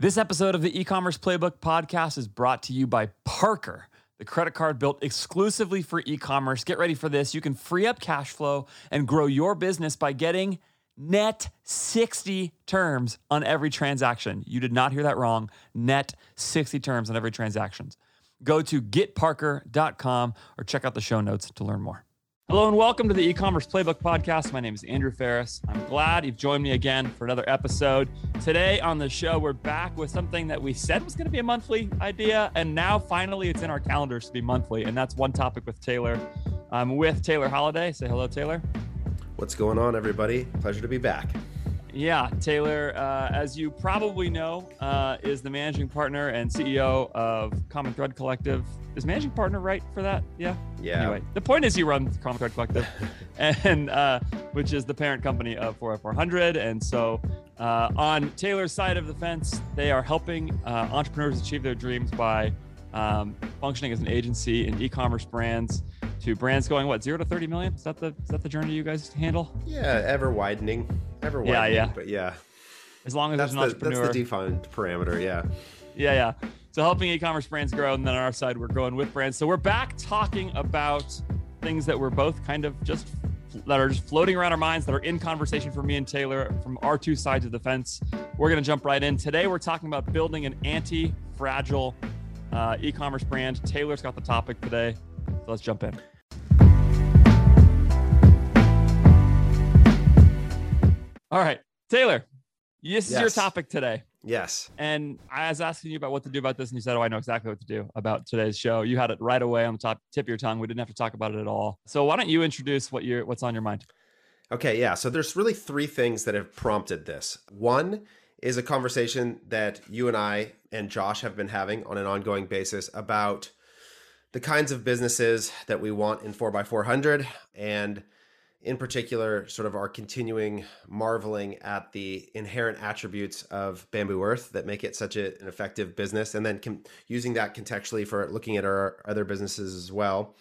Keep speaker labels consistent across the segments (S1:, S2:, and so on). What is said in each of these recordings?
S1: This episode of the e-commerce playbook podcast is brought to you by Parker, the credit card built exclusively for e-commerce. Get ready for this. You can free up cash flow and grow your business by getting net 60 terms on every transaction. You did not hear that wrong. Net 60 terms on every transaction. Go to getparker.com or check out the show notes to learn more. Hello and welcome to the e-commerce playbook podcast. My name is Andrew Faris. I'm glad you've joined me again for another episode. Today on the show, we're back with something that we said was going to be a monthly idea, and now finally it's in our calendars to be monthly, and that's one topic with Taylor. I'm with Taylor Holiday. Say hello, Taylor.
S2: What's going on, everybody? Pleasure to be back.
S1: Yeah, Taylor, uh, as you probably know, uh, is the managing partner and CEO of Common Thread Collective. Is managing partner right for that? Yeah.
S2: Yeah.
S1: Anyway, the point is you run Common Thread Collective, and uh, which is the parent company of 4x400. And so, uh, on Taylor's side of the fence, they are helping uh, entrepreneurs achieve their dreams by um, functioning as an agency in e-commerce brands to brands going what zero to 30 million is that the is that the journey you guys handle
S2: yeah ever widening ever widening yeah yeah but yeah
S1: as long as
S2: that's
S1: there's an
S2: the,
S1: entrepreneur
S2: that's the defined parameter yeah
S1: yeah yeah so helping e-commerce brands grow and then on our side we're growing with brands so we're back talking about things that we're both kind of just that are just floating around our minds that are in conversation for me and Taylor from our two sides of the fence. We're going to jump right in. Today, we're talking about building an anti fragile uh, e commerce brand. Taylor's got the topic today. So let's jump in. All right, Taylor, this is
S2: Yes.
S1: your topic today.
S2: yes
S1: And I was asking you about what to do about this, and you said, "Oh, I know exactly what to do about today's show." You had it right away on the top tip of your tongue. We didn't have to talk about it at all. So why don't you introduce what you're what's on your mind?
S2: okay yeah so there's really three things that have prompted this one is a conversation that you and i and josh have been having on an ongoing basis about the kinds of businesses that we want in 4x400 and in particular sort of our continuing marveling at the inherent attributes of bamboo earth that make it such a, an effective business and then com- using that contextually for looking at our other businesses as well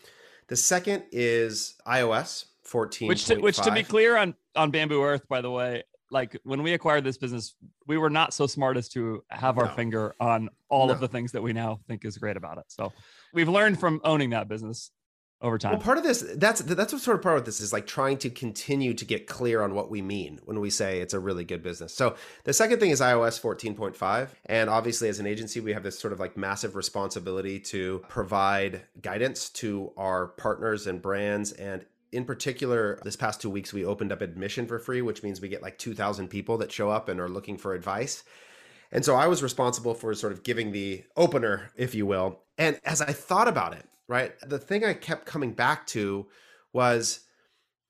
S2: the second is ios 14
S1: Which, to, which to be clear on on Bamboo Earth, by the way, like when we acquired this business, we were not so smart as to have our
S2: No.
S1: finger on all of the things that we now think is great about it. So we've learned from owning that business over time.
S2: Well, part of this that's that's what sort of part of this is like trying to continue to get clear on what we mean when we say it's a really good business. So the second thing is iOS 14.5, and obviously as an agency we have this sort of like massive responsibility to provide guidance to our partners and brands and in particular, this past two weeks, we opened up admission for free, which means we get like 2,000 people that show up and are looking for advice. And so I was responsible for sort of giving the opener, if you will. And as I thought about it, right, the thing I kept coming back to was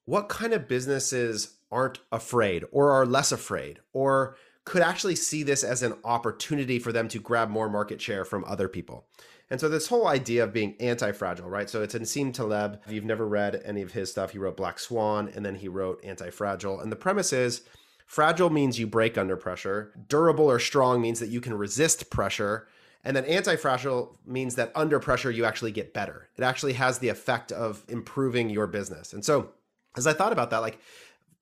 S2: what kind of businesses aren't afraid or are less afraid or could actually see this as an opportunity for them to grab more market share from other people. And so this whole idea of being anti-fragile, right? So it's Nassim Taleb. If you've never read any of his stuff, he wrote Black Swan and then he wrote Anti-Fragile. And the premise is fragile means you break under pressure. Durable or strong means that you can resist pressure. And then anti-fragile means that under pressure you actually get better. It actually has the effect of improving your business. And so as I thought about that, like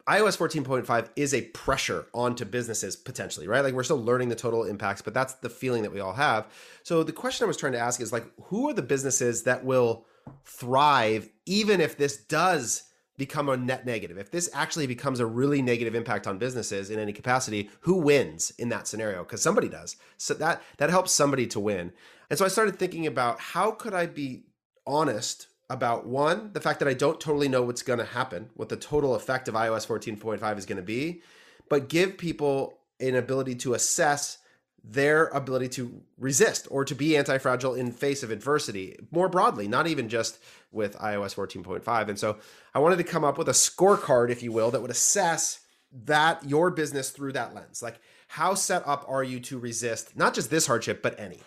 S2: iOS 14.5 is a pressure onto businesses potentially, right? Like we're still learning the total impacts, but that's the feeling that we all have. So the question I was trying to ask is like, who are the businesses that will thrive even if this does become a net negative? If this actually becomes a really negative impact on businesses in any capacity, who wins in that scenario? Because somebody does. So that that helps somebody to win. And so I started thinking about how could I be honest about one, the fact that I don't totally know what's going to happen, what the total effect of iOS 14.5 is going to be, but give people an ability to assess their ability to resist or to be anti-fragile in face of adversity more broadly not even just with ios 14.5 and so i wanted to come up with a scorecard if you will that would assess that your business through that lens like how set up are you to resist not just this hardship but any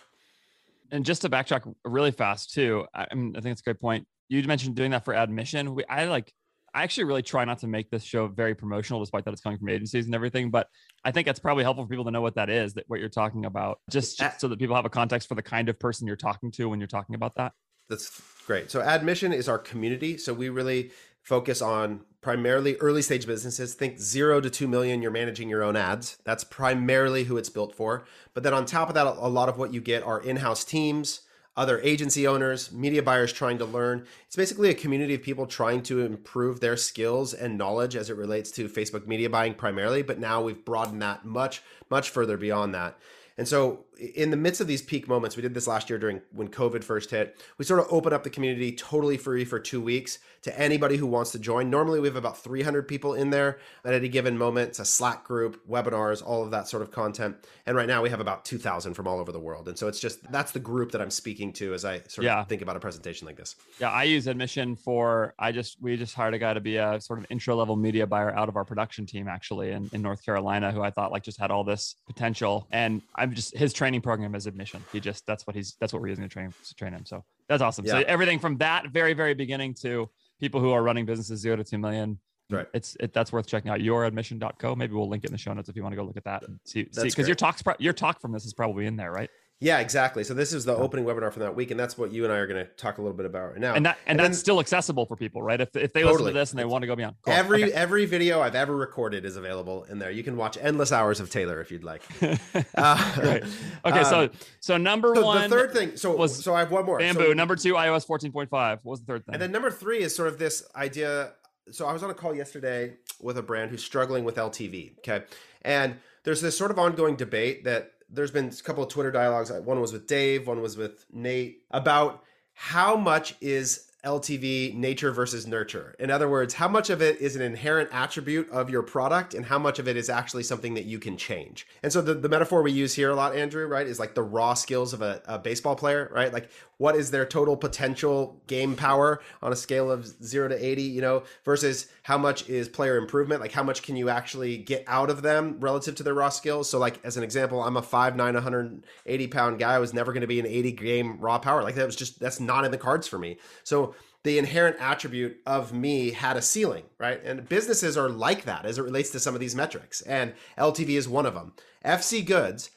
S1: and just to backtrack really fast too, I, I, think it's a great point. You mentioned doing that for admission. We, I like, I actually really try not to make this show very promotional, despite that it's coming from agencies and everything. But I think it's probably helpful for people to know what that is, that what you're talking about, just, just so that people have a context for the kind of person you're talking to when you're talking about that.
S2: That's great. So admission is our community. So we really focus on primarily early stage businesses. Think zero to 2 million, you're managing your own ads. That's primarily who it's built for. But then on top of that, a lot of what you get are in house teams, other agency owners, media buyers trying to learn. It's basically a community of people trying to improve their skills and knowledge as it relates to Facebook media buying primarily. But now we've broadened that much, much further beyond that. And so, in the midst of these peak moments, we did this last year during when COVID first hit. We sort of opened up the community totally free for two weeks to anybody who wants to join. Normally, we have about 300 people in there at any given moment. It's a Slack group, webinars, all of that sort of content. And right now, we have about 2,000 from all over the world. And so, it's just that's the group that I'm speaking to as I sort yeah. of think about a presentation like this.
S1: Yeah, I use admission for. I just we just hired a guy to be a sort of intro level media buyer out of our production team actually in, in North Carolina, who I thought like just had all this potential. And I'm just his training program as admission. He just that's what he's that's what we're using to train to train him. So that's awesome. Yeah. So everything from that very very beginning to people who are running businesses zero to two million.
S2: Right.
S1: It's it, that's worth checking out. Youradmission.co. Maybe we'll link it in the show notes if you want to go look at that and see see because your talks your talk from this is probably in there, right?
S2: Yeah, exactly. So this is the opening webinar for that week, and that's what you and I are going to talk a little bit about right now.
S1: And that and, and that's then, still accessible for people, right? If, if they totally. listen to this and they want to go beyond,
S2: cool. every okay. every video I've ever recorded is available in there. You can watch endless hours of Taylor if you'd like.
S1: uh, Great. Okay, so um, so number
S2: so
S1: one,
S2: the third thing. So was so I have one more.
S1: Bamboo.
S2: So,
S1: number two, iOS fourteen point five. What was the third thing?
S2: And then number three is sort of this idea. So I was on a call yesterday with a brand who's struggling with LTV. Okay, and there's this sort of ongoing debate that there's been a couple of Twitter dialogues. Uh, one was with Dave, one was with Nate about how much is LTV nature versus nurture. In other words, how much of it is an inherent attribute of your product and how much of it is actually something that you can change. And so the, the metaphor we use here a lot, Andrew, right, is like the raw skills of a, a baseball player, right? Like what is their total potential game power on a scale of zero to 80, you know, versus how much is player improvement? Like how much can you actually get out of them relative to their raw skills? So like as an example, I'm a 5'9", 180 pound guy. I was never going to be an 80 game raw power. Like that was just, that's not in the cards for me. So the inherent attribute of me had a ceiling, right? And businesses are like that as it relates to some of these metrics. And LTV is one of them. FC Goods,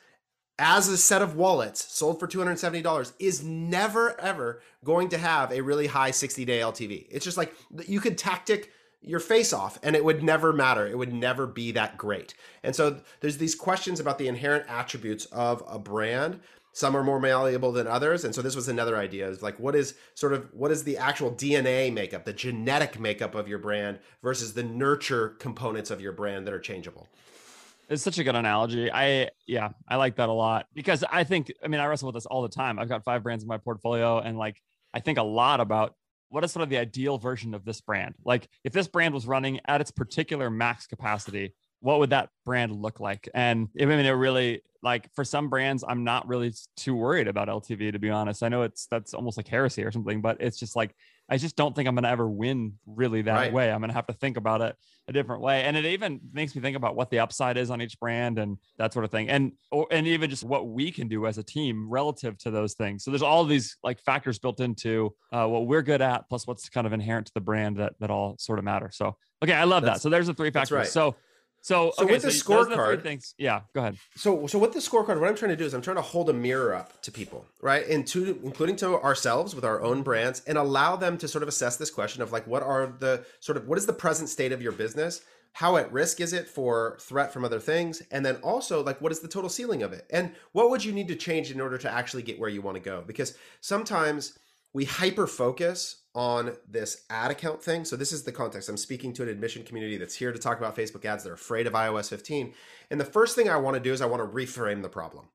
S2: as a set of wallets sold for $270, is never, ever going to have a really high 60 day LTV. It's just like you could tactic your face off and it would never matter. It would never be that great. And so there's these questions about the inherent attributes of a brand some are more malleable than others and so this was another idea is like what is sort of what is the actual dna makeup the genetic makeup of your brand versus the nurture components of your brand that are changeable
S1: it's such a good analogy i yeah i like that a lot because i think i mean i wrestle with this all the time i've got five brands in my portfolio and like i think a lot about what is sort of the ideal version of this brand like if this brand was running at its particular max capacity what would that brand look like? And I mean, it really like for some brands, I'm not really too worried about LTV to be honest. I know it's that's almost like heresy or something, but it's just like I just don't think I'm going to ever win really that right. way. I'm going to have to think about it a different way, and it even makes me think about what the upside is on each brand and that sort of thing, and or, and even just what we can do as a team relative to those things. So there's all these like factors built into uh, what we're good at, plus what's kind of inherent to the brand that that all sort of matter. So okay, I love that's, that. So there's the three factors. Right. So so,
S2: so
S1: okay,
S2: with the
S1: so
S2: scorecard,
S1: things, yeah, go ahead.
S2: So, so with the scorecard, what I'm trying to do is I'm trying to hold a mirror up to people, right, and to including to ourselves with our own brands, and allow them to sort of assess this question of like, what are the sort of what is the present state of your business? How at risk is it for threat from other things? And then also, like, what is the total ceiling of it? And what would you need to change in order to actually get where you want to go? Because sometimes we hyper focus on this ad account thing. So this is the context. I'm speaking to an admission community that's here to talk about Facebook ads. They're afraid of iOS 15. And the first thing I want to do is I want to reframe the problem.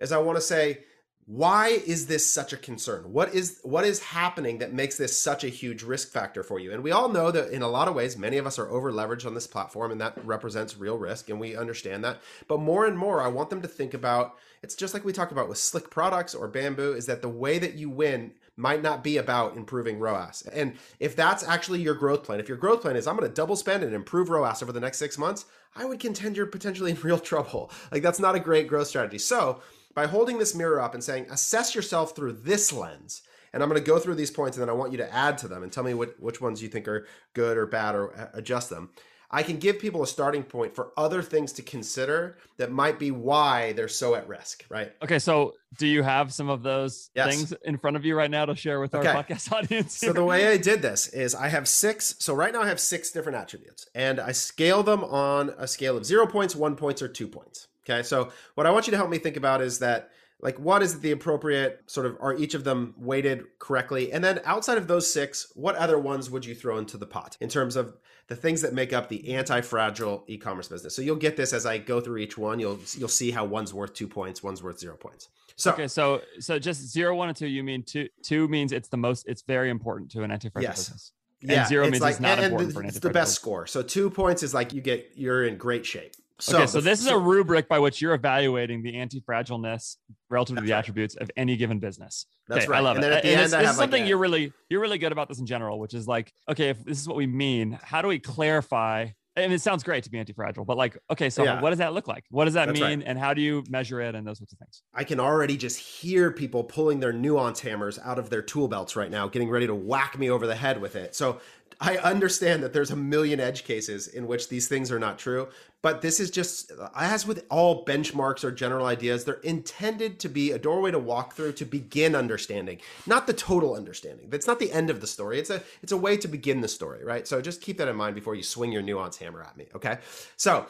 S2: Is I want to say, why is this such a concern? What is what is happening that makes this such a huge risk factor for you? And we all know that in a lot of ways, many of us are over leveraged on this platform, and that represents real risk, and we understand that. But more and more, I want them to think about it's just like we talked about with slick products or bamboo, is that the way that you win might not be about improving ROAS. And if that's actually your growth plan, if your growth plan is I'm going to double spend and improve ROAS over the next six months, I would contend you're potentially in real trouble. Like that's not a great growth strategy. So by holding this mirror up and saying, assess yourself through this lens, and I'm going to go through these points and then I want you to add to them and tell me what, which ones you think are good or bad or uh, adjust them. I can give people a starting point for other things to consider that might be why they're so at risk, right?
S1: Okay, so do you have some of those yes. things in front of you right now to share with our podcast audience?
S2: Here? So the way I did this is I have six. So right now I have six different attributes, and I scale them on a scale of zero points, one points, or two points. Okay, so what I want you to help me think about is that like what is the appropriate sort of are each of them weighted correctly and then outside of those six what other ones would you throw into the pot in terms of the things that make up the anti-fragile e-commerce business. So you'll get this as i go through each one. You'll you'll see how one's worth two points one's worth zero points. So
S1: okay so so just zero one and two you mean two two means it's the most it's very important to an anti-fragile yes. business. And
S2: yeah,
S1: zero means
S2: like,
S1: it's not
S2: and,
S1: important
S2: and
S1: for an
S2: it's the best score. So two points is like you get you're in great shape so,
S1: okay, so this is a rubric by which you're evaluating the anti-fragileness relative to the right. attributes of any given business.
S2: That's
S1: okay,
S2: right.
S1: I love
S2: and
S1: it.
S2: The
S1: and this, this is something like you're really you're really good about this in general, which is like, okay, if this is what we mean, how do we clarify and it sounds great to be anti-fragile, but like, okay, so yeah. what does that look like? What does that That's mean? Right. And how do you measure it and those sorts of things?
S2: I can already just hear people pulling their nuance hammers out of their tool belts right now, getting ready to whack me over the head with it. So I understand that there's a million edge cases in which these things are not true, but this is just as with all benchmarks or general ideas, they're intended to be a doorway to walk through to begin understanding, not the total understanding. That's not the end of the story. It's a it's a way to begin the story, right? So just keep that in mind before you swing your nuance hammer at me, okay? So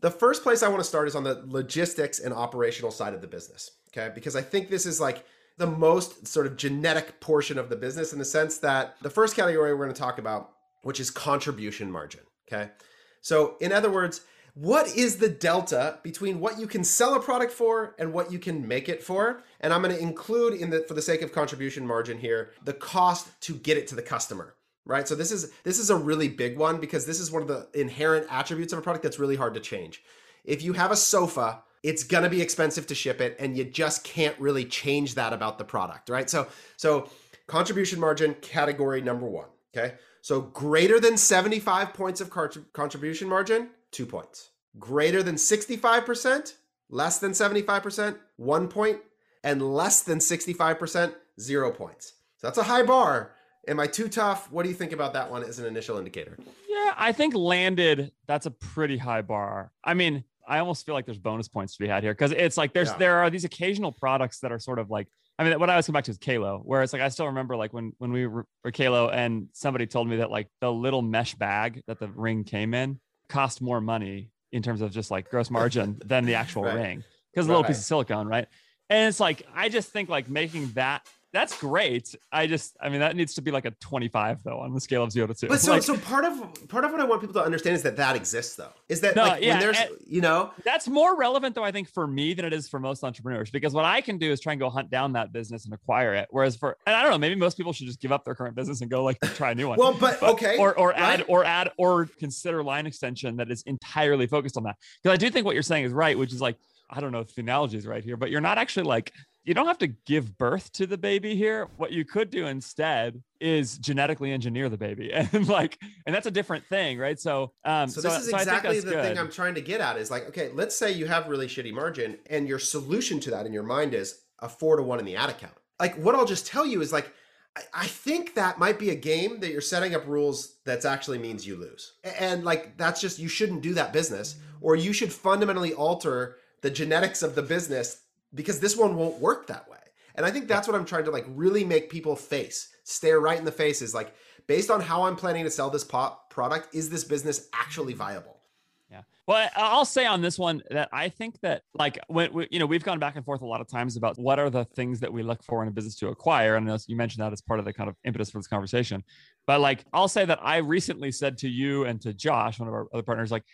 S2: the first place I want to start is on the logistics and operational side of the business, okay? Because I think this is like the most sort of genetic portion of the business in the sense that the first category we're going to talk about, which is contribution margin. Okay. So, in other words, what is the delta between what you can sell a product for and what you can make it for? And I'm going to include in the for the sake of contribution margin here, the cost to get it to the customer. Right? So this is this is a really big one because this is one of the inherent attributes of a product that's really hard to change. If you have a sofa it's going to be expensive to ship it and you just can't really change that about the product right? So so contribution margin category number one okay? So greater than 75 points of contribution margin two points. Greater than 65% less than 75% one point and less than 65% zero points. So that's a high bar. Am i too tough? What do you think about that one as an initial indicator?
S1: Yeah i think landed that's a pretty high bar. I mean I almost feel like there's bonus points to be had here because it's like there's yeah. there are these occasional products that are sort of like I mean what I was coming back to is Kalo, where it's like I still remember like when when we were, were Kalo and somebody told me that like the little mesh bag that the ring came in cost more money in terms of just like gross margin than the actual right. ring because a little piece of silicone, right? And it's like I just think like making that that's great. I just, I mean, that needs to be like a 25 though on the scale of zero to two.
S2: But so,
S1: like,
S2: so part of part of what I want people to understand is that that exists though. Is that no, like yeah, when there's, you know,
S1: that's more relevant though I think for me than it is for most entrepreneurs because what I can do is try and go hunt down that business and acquire it. Whereas for, and I don't know, maybe most people should just give up their current business and go like try a new one.
S2: well, but, but okay,
S1: or or right? add or add or consider line extension that is entirely focused on that because I do think what you're saying is right, which is like I don't know if the analogy is right here, but you're not actually like you don't have to give birth to the baby here. What you could do instead is genetically engineer the baby, and like, and that's a different thing, right? So, um,
S2: so this so, is so exactly the good. thing I'm trying to get at is like, okay, let's say you have really shitty margin, and your solution to that in your mind is a four to one in the ad account. Like, what I'll just tell you is like. I think that might be a game that you're setting up rules that actually means you lose. And like that's just you shouldn't do that business or you should fundamentally alter the genetics of the business because this one won't work that way. And I think that's what I'm trying to like really make people face, stare right in the face is like, based on how I'm planning to sell this pot product, is this business actually viable?
S1: Yeah. Well, I'll say on this one that I think that like when we, you know we've gone back and forth a lot of times about what are the things that we look for in a business to acquire, and you mentioned that as part of the kind of impetus for this conversation. But like I'll say that I recently said to you and to Josh, one of our other partners, like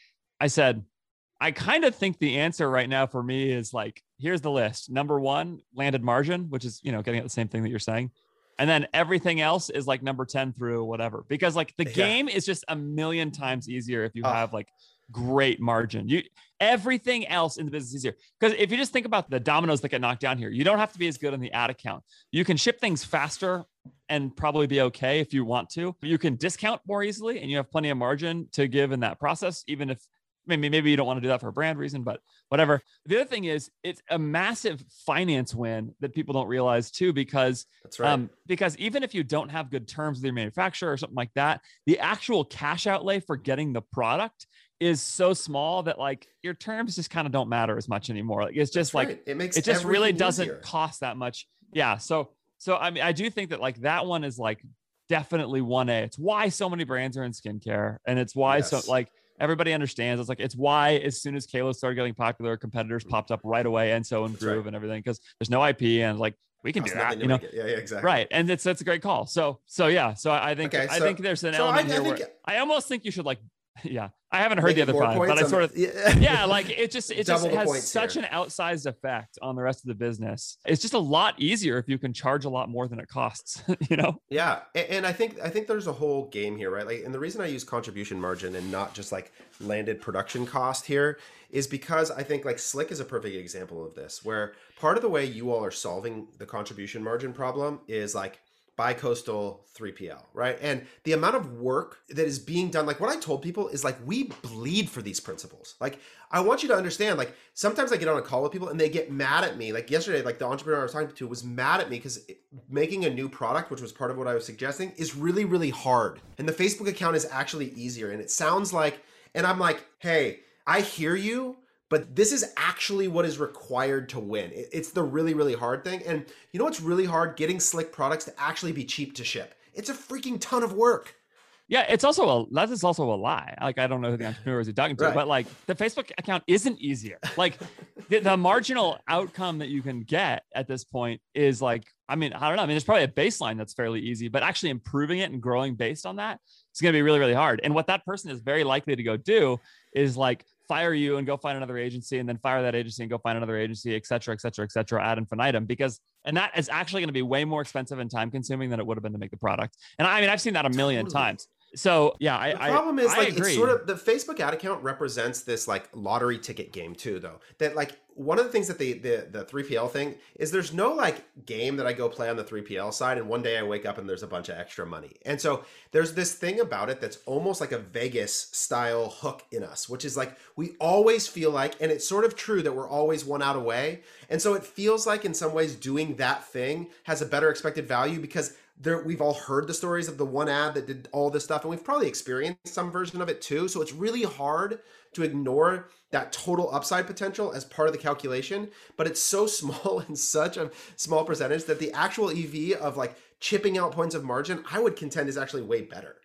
S1: I said, I kind of think the answer right now for me is like, here's the list. Number one, landed margin, which is, you know, getting at the same thing that you're saying. And then everything else is like number 10 through whatever, because like the yeah. game is just a million times easier if you oh. have like great margin. You everything else in the business is easier. Because if you just think about the dominoes that get knocked down here, you don't have to be as good on the ad account. You can ship things faster and probably be okay if you want to. You can discount more easily and you have plenty of margin to give in that process, even if maybe maybe you don't want to do that for a brand reason, but whatever. The other thing is it's a massive finance win that people don't realize too, because
S2: That's right.
S1: um, because even if you don't have good terms with your manufacturer or something like that, the actual cash outlay for getting the product is so small that like your terms just kind of don't matter as much anymore. Like it's just
S2: That's
S1: like
S2: right. it makes
S1: it just really doesn't
S2: easier.
S1: cost that much. Yeah. So so I mean I do think that like that one is like definitely one A. It's why so many brands are in skincare, and it's why
S2: Yes.
S1: so like everybody understands. It's like it's why as soon as Kalo started getting popular, competitors popped up right away, and so and
S2: Mm. That's right.
S1: Groove and everything because there's no IP and like we can do that, you know.
S2: Yeah, yeah, exactly.
S1: Right, and it's that's a great call. So so yeah, so I I think
S2: Okay,
S1: I think there's an
S2: so
S1: element
S2: I
S1: here
S2: think-
S1: where I almost think you should like yeah. I haven't heard the other side, but I sort of
S2: yeah.
S1: yeah, like it just it just
S2: Double
S1: has such
S2: here.
S1: an outsized effect on the rest of the business. It's just a lot easier if you can charge a lot more than it costs, you know?
S2: Yeah, a- and I think I think there's a whole game here, right? Like, and the reason I use contribution margin and not just like landed production cost here is because I think like Slick is a perfect example of this, where part of the way you all are solving the contribution margin problem is like bi-coastal 3PL, right? And the amount of work that is being done, like what I told people is like we bleed for these principles. Like I want you to understand, like sometimes I get on a call with people and they get mad at me. Like yesterday, like the entrepreneur I was talking to was mad at me because making a new product, which was part of what I was suggesting, is really, really hard. And the Facebook account is actually easier. And it sounds like, and I'm like, hey, I hear you, but this is actually what is required to win. It's the really, really hard thing. And you know what's really hard? Getting slick products to actually be cheap to ship. It's a freaking ton of work.
S1: Yeah, it's also a that is also a lie. Like I don't know who the entrepreneur is you're talking to,
S2: Right.
S1: but like the Facebook account isn't easier. Like the, the marginal outcome that you can get at this point is like, I mean, I don't know. I mean, there's probably a baseline that's fairly easy, but actually improving it and growing based on that is gonna be really, really hard. And what that person is very likely to go do is like fire you and go find another agency and then fire that agency and go find another agency, et cetera, et cetera, et cetera, ad infinitum. Because and that is actually going to be way more expensive and time consuming than it would have been to make the product. And I mean, I've seen that a million
S2: Totally.
S1: times. So yeah, I,
S2: The problem is
S1: I, I
S2: like
S1: agree.
S2: it's sort of the Facebook ad account represents this like lottery ticket game too, though. That like one of the things that the the the 3PL thing is there's no like game that I go play on the 3PL side and one day I wake up and there's a bunch of extra money. And so there's this thing about it that's almost like a Vegas style hook in us, which is like we always feel like and it's sort of true that we're always one out away. And so it feels like in some ways doing that thing has a better expected value because there we've all heard the stories of the one ad that did all this stuff and we've probably experienced some version of it too so it's really hard to ignore that total upside potential as part of the calculation but it's so small and such a small percentage that the actual ev of like chipping out points of margin i would contend is actually way better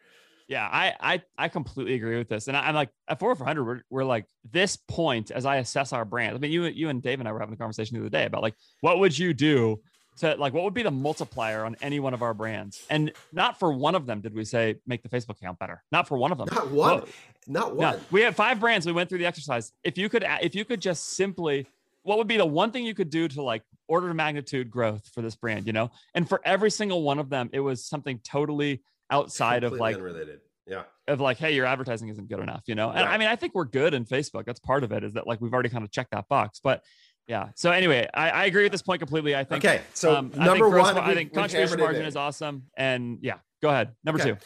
S1: Yeah, I I I completely agree with this, and I, I'm like at four for hundred, we're, we're like this point as I assess our brand. I mean, you you and Dave and I were having a conversation the other day about like what would you do to like what would be the multiplier on any one of our brands, and not for one of them did we say make the Facebook account better. Not for one of them.
S2: not one
S1: Whoa.
S2: not
S1: No,
S2: one
S1: we had five brands. We went through the exercise. If you could, if you could just simply, what would be the one thing you could do to like order of magnitude growth for this brand? You know, and for every single one of them, it was something totally outside of like
S2: unrelated yeah
S1: of like, hey, your advertising isn't good enough. You know, and I mean, I think we're good in Facebook. That's part of it. Is that like we've already kind of checked that box, but. Yeah. So anyway, I, I agree with this point completely. I think.
S2: okay so
S1: um, I
S2: number
S1: think gross
S2: one
S1: I think contribution margin is awesome, and yeah, go ahead. Number
S2: Okay.
S1: two.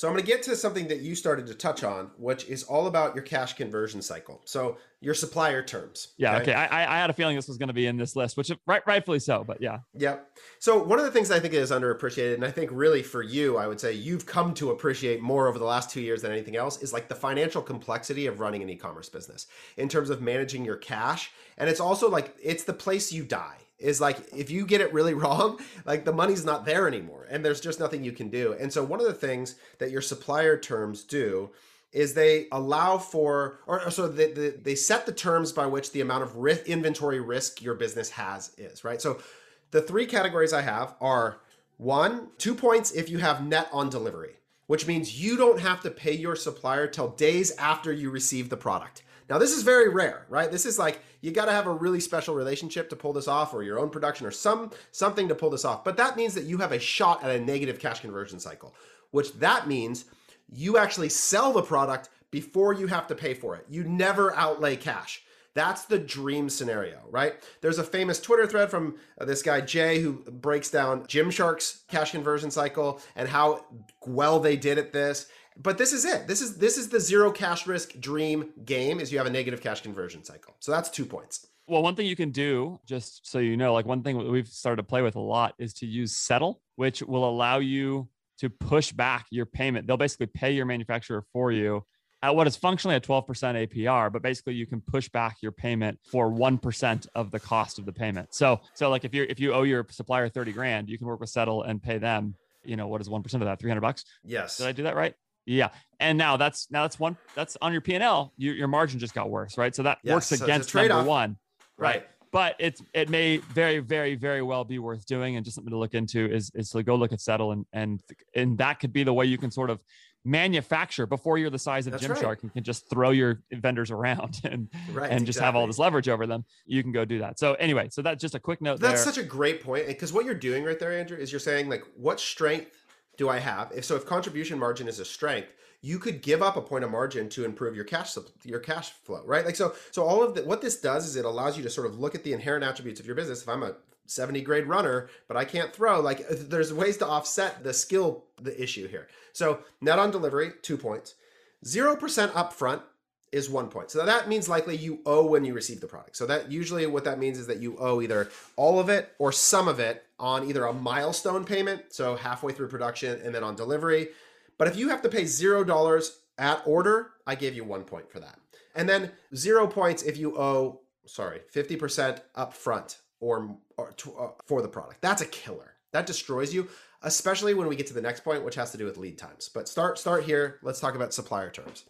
S2: So I'm going to get to something that you started to touch on, which is all about your cash conversion cycle. So your supplier terms.
S1: Yeah. Okay. I, I I had a feeling this was going to be in this list, which right, rightfully so. But yeah.
S2: Yep. So one of the things I think is underappreciated, and I think really for you, I would say you've come to appreciate more over the last two years than anything else, is like the financial complexity of running an e-commerce business in terms of managing your cash. And it's also like it's the place you die. Is like if you get it really wrong, like the money's not there anymore, and there's just nothing you can do. And so one of the things that your supplier terms do is they allow for or so they, they, they set the terms by which the amount of risk, inventory risk your business has is right so the three categories i have are one two points if you have net on delivery which means you don't have to pay your supplier till days after you receive the product now this is very rare right this is like you got to have a really special relationship to pull this off or your own production or some something to pull this off but that means that you have a shot at a negative cash conversion cycle which that means you actually sell the product before you have to pay for it. You never outlay cash. That's the dream scenario, right? There's a famous Twitter thread from uh, this guy Jay who breaks down Gymshark's cash conversion cycle and how well they did at this. But this is it. This is this is the zero cash risk dream game is you have a negative cash conversion cycle. So that's 2 points.
S1: Well, one thing you can do, just so you know, like one thing we've started to play with a lot is to use Settle, which will allow you to push back your payment. They'll basically pay your manufacturer for you at what is functionally a 12% APR, but basically you can push back your payment for 1% of the cost of the payment. So, so like if you if you owe your supplier 30 grand, you can work with Settle and pay them, you know, what is 1% of that? 300 bucks?
S2: Yes.
S1: Did I do that right? Yeah. And now that's now that's one that's on your P&L, you, your margin just got worse, right? So that yes, works so against number 1. Right. right. But it's it may very very very well be worth doing and just something to look into is is to go look at Settle and and and that could be the way you can sort of manufacture before you're the size of That's Gymshark right. and can just throw your vendors around and right, and just exactly. have all this leverage over them. You can go do that. So anyway, so that's just a quick note.
S2: That's
S1: there.
S2: such a great point because what you're doing right there, Andrew, is you're saying like, what strength do I have? If so, if contribution margin is a strength, you could give up a point of margin to improve your cash your cash flow, right? Like so, so all of the, what this does is it allows you to sort of look at the inherent attributes of your business. If I'm a 70 grade runner, but I can't throw. Like there's ways to offset the skill the issue here. So net on delivery, two points. Zero percent upfront is one point. So that means likely you owe when you receive the product. So that usually what that means is that you owe either all of it or some of it on either a milestone payment, so halfway through production, and then on delivery. But if you have to pay zero dollars at order, I gave you one point for that. And then zero points if you owe, sorry, 50% upfront or, or to, uh, for the product. That's a killer. That destroys you, especially when we get to the next point, which has to do with lead times. But start start here. Let's talk about supplier terms.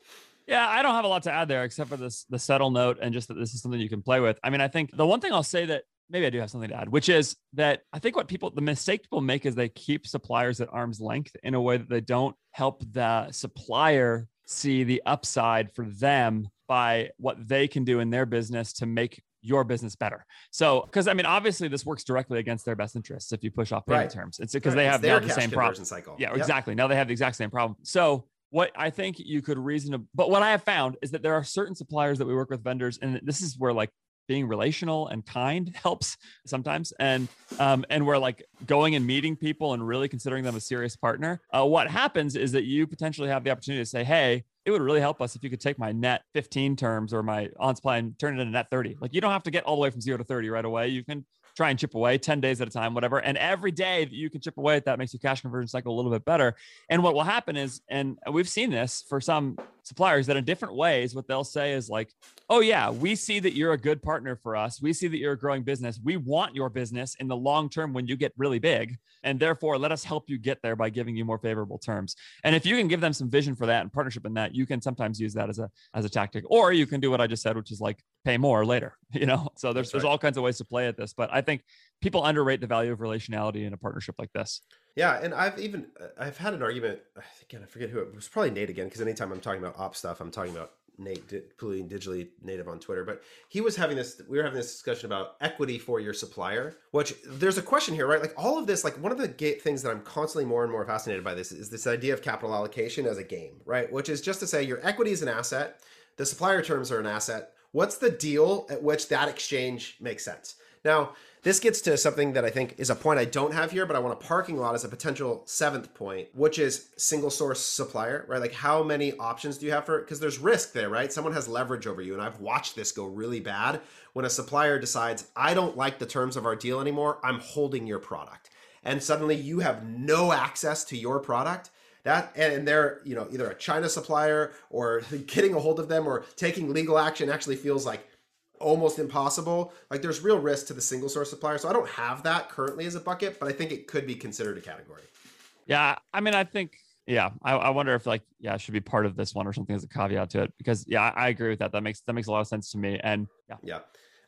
S1: Yeah, I don't have a lot to add there except for this the settle note and just that this is something you can play with. I mean, I think the one thing I'll say that maybe I do have something to add, which is that I think what people the mistake people make is they keep suppliers at arm's length in a way that they don't help the supplier see the upside for them by what they can do in their business to make your business better. So, because I mean, obviously, this works directly against their best interests if you push off payment right. terms. It's because right. they have the same problem.
S2: Cycle.
S1: Yeah, yep. exactly. Now they have the exact same problem. So, what I think you could reason, but what I have found is that there are certain suppliers that we work with vendors, and this is where like being relational and kind helps sometimes and um, and we're like going and meeting people and really considering them a serious partner uh, what happens is that you potentially have the opportunity to say hey it would really help us if you could take my net 15 terms or my on supply and turn it into net 30 like you don't have to get all the way from zero to 30 right away you can try and chip away 10 days at a time, whatever. And every day that you can chip away at that makes your cash conversion cycle a little bit better. And what will happen is, and we've seen this for some suppliers that in different ways, what they'll say is like, oh, yeah, we see that you're a good partner for us. We see that you're a growing business. We want your business in the long term when you get really big. And therefore, let us help you get there by giving you more favorable terms. And if you can give them some vision for that and partnership in that, you can sometimes use that as a as a tactic. Or you can do what I just said, which is like pay more later, you know? So there's, there's all kinds of ways to play at this, but I think people underrate the value of relationality in a partnership like this.
S2: Yeah. And I've even, uh, I've had an argument, again, I forget who it was probably Nate again, because anytime I'm talking about op stuff, I'm talking about Nate Pouliot digitally native on Twitter, but he was having this. We were having this discussion about equity for your supplier. Which there's a question here, right? Like all of this, like one of the things that I'm constantly more and more fascinated by this is this idea of capital allocation as a game, right? Which is just to say your equity is an asset, the supplier terms are an asset What's the deal at which that exchange makes sense? Now, this gets to something that I think is a point I don't have here, but I want a parking lot as a potential seventh point, which is single source supplier, right? Like how many options do you have for it? Because there's risk there, right? Someone has leverage over you. And I've watched this go really bad when a supplier decides, I don't like the terms of our deal anymore. I'm holding your product. And suddenly you have no access to your product that and they're you know either a China supplier or getting a hold of them or taking legal action actually feels like almost impossible. Like there's real risk to the single source supplier. So I don't have that currently as a bucket, but I think it could be considered a category.
S1: Yeah, I mean, I think yeah, I, I wonder if like yeah, it should be part of this one or something as a caveat to it because yeah, I, I agree with that. That makes that makes a lot of sense to me. And yeah,
S2: yeah.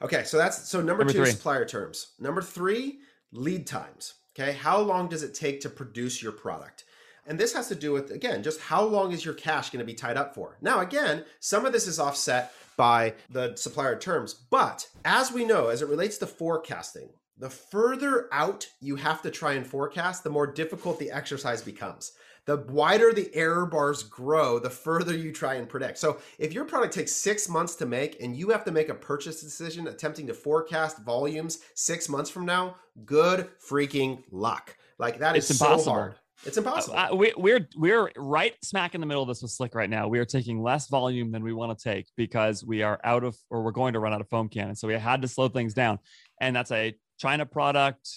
S2: Okay, so that's so number, number two three. supplier terms. Number three, lead times. Okay, how long does it take to produce your product? And this has to do with, again, just how long is your cash going to be tied up for? Now, again, some of this is offset by the supplier terms. But as we know, as it relates to forecasting, the further out you have to try and forecast, the more difficult the exercise becomes. The wider the error bars grow, the further you try and predict. So, if your product takes six months to make and you have to make a purchase decision attempting to forecast volumes six months from now, good freaking luck. Like that is
S1: it's impossible.
S2: so hard. It's impossible.
S1: Uh, we, we're we're right smack in the middle of this with Slick right now. We are taking less volume than we want to take because we are out of or we're going to run out of foam cannons. So we had to slow things down, and that's a China product.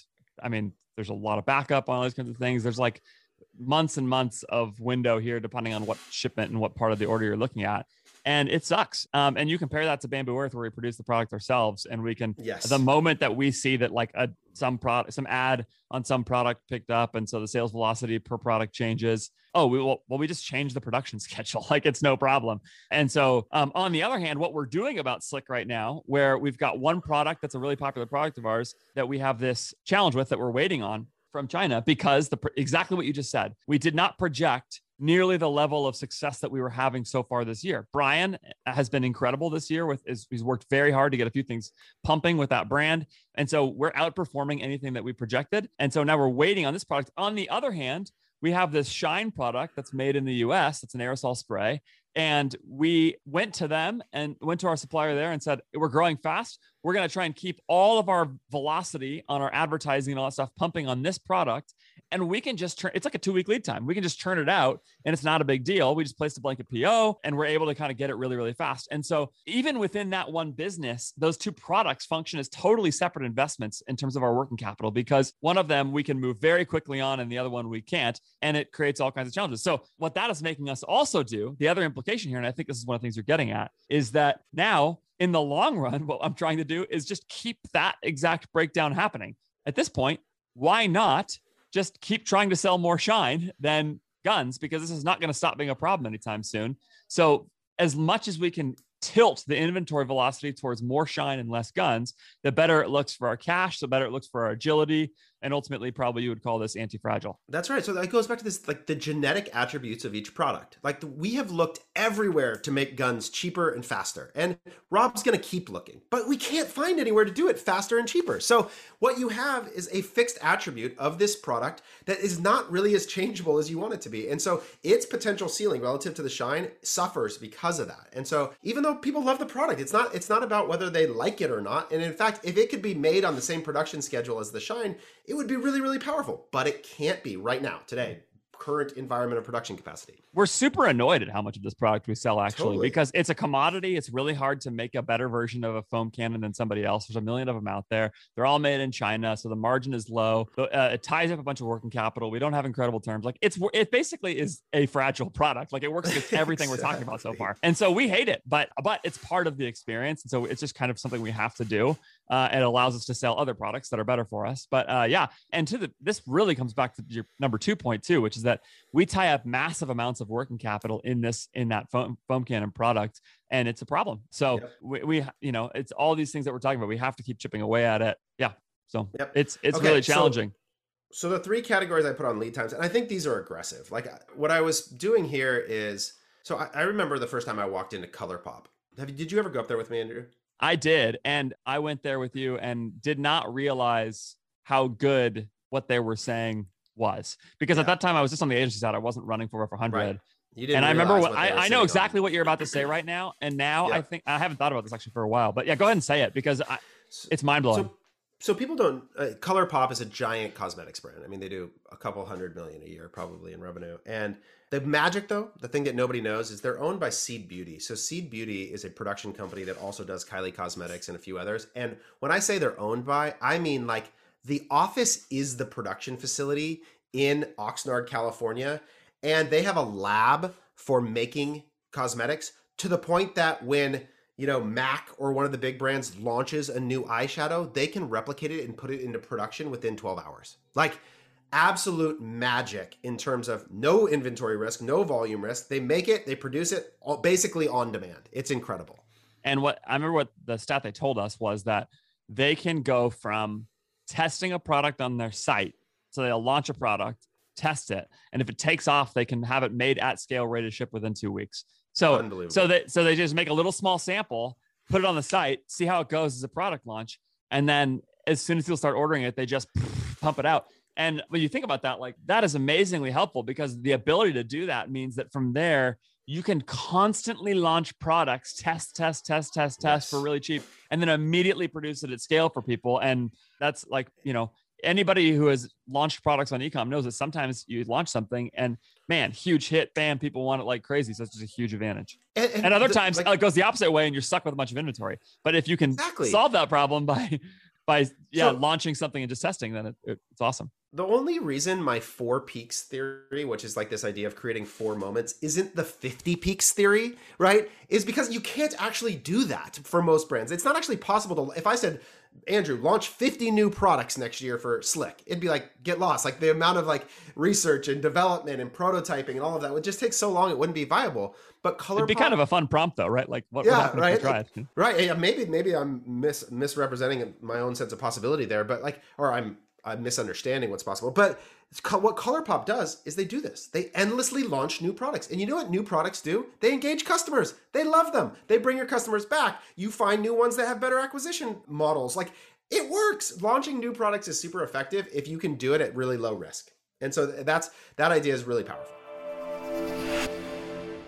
S1: I mean, there's a lot of backup on those kinds of things. There's like months and months of window here, depending on what shipment and what part of the order you're looking at and it sucks. Um, and you compare that to Bamboo Earth, where we produce the product ourselves, and we can.
S2: Yes.
S1: The moment that we see that like a some product, some ad on some product picked up, and so the sales velocity per product changes. Oh, we will. Well, we just change the production schedule. like it's no problem. And so, um, on the other hand, what we're doing about Slick right now, where we've got one product that's a really popular product of ours that we have this challenge with that we're waiting on from China because the exactly what you just said. We did not project nearly the level of success that we were having so far this year. Brian has been incredible this year with is, he's worked very hard to get a few things pumping with that brand. And so we're outperforming anything that we projected. And so now we're waiting on this product. On the other hand, we have this Shine product that's made in the US. It's an aerosol spray. And we went to them and went to our supplier there and said, We're growing fast. We're going to try and keep all of our velocity on our advertising and all that stuff pumping on this product and we can just turn it's like a two week lead time. We can just turn it out and it's not a big deal. We just place the blanket PO and we're able to kind of get it really, really fast. And so even within that one business, those two products function as totally separate investments in terms of our working capital because one of them we can move very quickly on and the other one we can't. And it creates all kinds of challenges. So what that is making us also do, the other implication here, and I think this is one of the things you're getting at, is that now in the long run, what I'm trying to do is just keep that exact breakdown happening. At this point, why not just keep trying to sell more shine than guns because this is not going to stop being a problem anytime soon. So, as much as we can tilt the inventory velocity towards more shine and less guns, the better it looks for our cash, the better it looks for our agility, and ultimately probably you would call this anti-fragile.
S2: That's right. So that goes back to this like the genetic attributes of each product. Like the, we have looked everywhere to make guns cheaper and faster and rob's going to keep looking but we can't find anywhere to do it faster and cheaper. So what you have is a fixed attribute of this product that is not really as changeable as you want it to be and so its potential ceiling relative to the shine suffers because of that. And so even though people love the product it's not it's not about whether they like it or not and in fact if it could be made on the same production schedule as the shine it would be really, really powerful, but it can't be right now, today current environment of production capacity.
S1: We're super annoyed at how much of this product we sell actually totally. because it's a commodity. It's really hard to make a better version of a foam cannon than somebody else. There's a million of them out there. They're all made in China, so the margin is low. Uh, it ties up a bunch of working capital. We don't have incredible terms. Like it's it basically is a fragile product. Like it works against everything exactly. we're talking about so far. And so we hate it, but but it's part of the experience. And so it's just kind of something we have to do. Uh, it allows us to sell other products that are better for us. But uh, yeah, and to the this really comes back to your number two point too, which is that we tie up massive amounts of working capital in this in that foam, foam cannon product, and it's a problem. So yep. we, we, you know it's all these things that we're talking about. We have to keep chipping away at it. Yeah. So yep. it's it's okay, really challenging.
S2: So, so the three categories I put on lead times, and I think these are aggressive. Like what I was doing here is, so I, I remember the first time I walked into ColourPop. Have you, did you ever go up there with me, Andrew?
S1: I did. And I went there with you and did not realize how good what they were saying was because yeah. at that time I was just on the agency side. I wasn't running for over 100. Right. and I remember what, what I, I know exactly on. what you're about to say right now. And now yeah. I think I haven't thought about this actually for a while, but yeah, go ahead and say it because I, it's mind blowing.
S2: So, so, people don't, uh, ColourPop is a giant cosmetics brand. I mean, they do a couple hundred million a year probably in revenue. And the magic, though, the thing that nobody knows is they're owned by Seed Beauty. So Seed Beauty is a production company that also does Kylie Cosmetics and a few others. And when I say they're owned by, I mean like the office is the production facility in Oxnard, California, and they have a lab for making cosmetics to the point that when you know Mac or one of the big brands launches a new eyeshadow, they can replicate it and put it into production within 12 hours. Like absolute magic in terms of no inventory risk, no volume risk. They make it, they produce it all, basically on demand. It's incredible.
S1: And what I remember what the stat they told us was that they can go from testing a product on their site. So they'll launch a product, test it, and if it takes off, they can have it made at scale, ready to ship within two weeks. So, so they so they just make a little small sample, put it on the site, see how it goes as a product launch, and then as soon as people start ordering it, they just pump it out. And when you think about that, like that is amazingly helpful because the ability to do that means that from there, you can constantly launch products, test, test, test, test, test yes. for really cheap, and then immediately produce it at scale for people. And that's like, you know, anybody who has launched products on ecom knows that sometimes you launch something and man, huge hit, bam, people want it like crazy. So it's just a huge advantage. And, and, and other the, times like, it goes the opposite way and you're stuck with a bunch of inventory. But if you can exactly. solve that problem by by yeah so, launching something and just testing, then it, it, it's awesome.
S2: The only reason my four peaks theory, which is like this idea of creating four moments, isn't the 50 peaks theory, right? Is because you can't actually do that for most brands. It's not actually possible to, if I said, Andrew, launch 50 new products next year for Slick, it'd be like, get lost. Like the amount of like research and development and prototyping and all of that would just take so long, it wouldn't be viable. But color
S1: It'd be kind of a fun prompt though, right? Like what, yeah, what right.
S2: Like, right. Yeah, maybe, maybe I'm mis- misrepresenting my own sense of possibility there, but like, or I'm I'm misunderstanding what's possible. But what ColourPop does is they do this. They endlessly launch new products. And you know what new products do? They engage customers. They love them. They bring your customers back. You find new ones that have better acquisition models. Like it works. Launching new products is super effective if you can do it at really low risk. And so that's that idea is really powerful.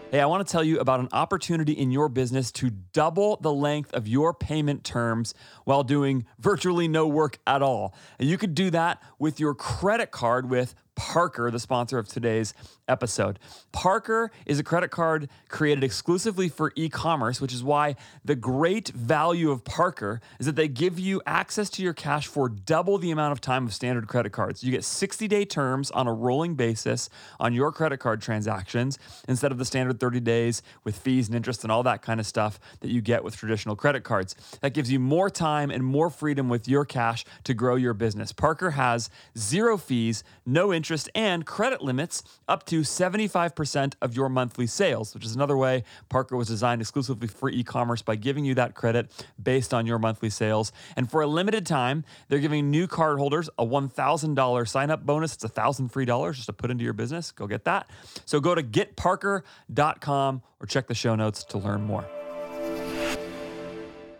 S1: Hey, I want to tell you about an opportunity in your business to double the length of your payment terms while doing virtually no work at all. And you could do that with your credit card with Parker, the sponsor of today's episode. Parker is a credit card created exclusively for e commerce, which is why the great value of Parker is that they give you access to your cash for double the amount of time of standard credit cards. You get 60 day terms on a rolling basis on your credit card transactions instead of the standard 30 days with fees and interest and all that kind of stuff that you get with traditional credit cards. That gives you more time and more freedom with your cash to grow your business. Parker has zero fees, no interest, and credit limits up to 75% of your monthly sales, which is another way Parker was designed exclusively for e commerce by giving you that credit based on your monthly sales. And for a limited time, they're giving new cardholders a $1,000 sign up bonus. It's a thousand free dollars just to put into your business. Go get that. So go to getparker.com or check the show notes to learn more.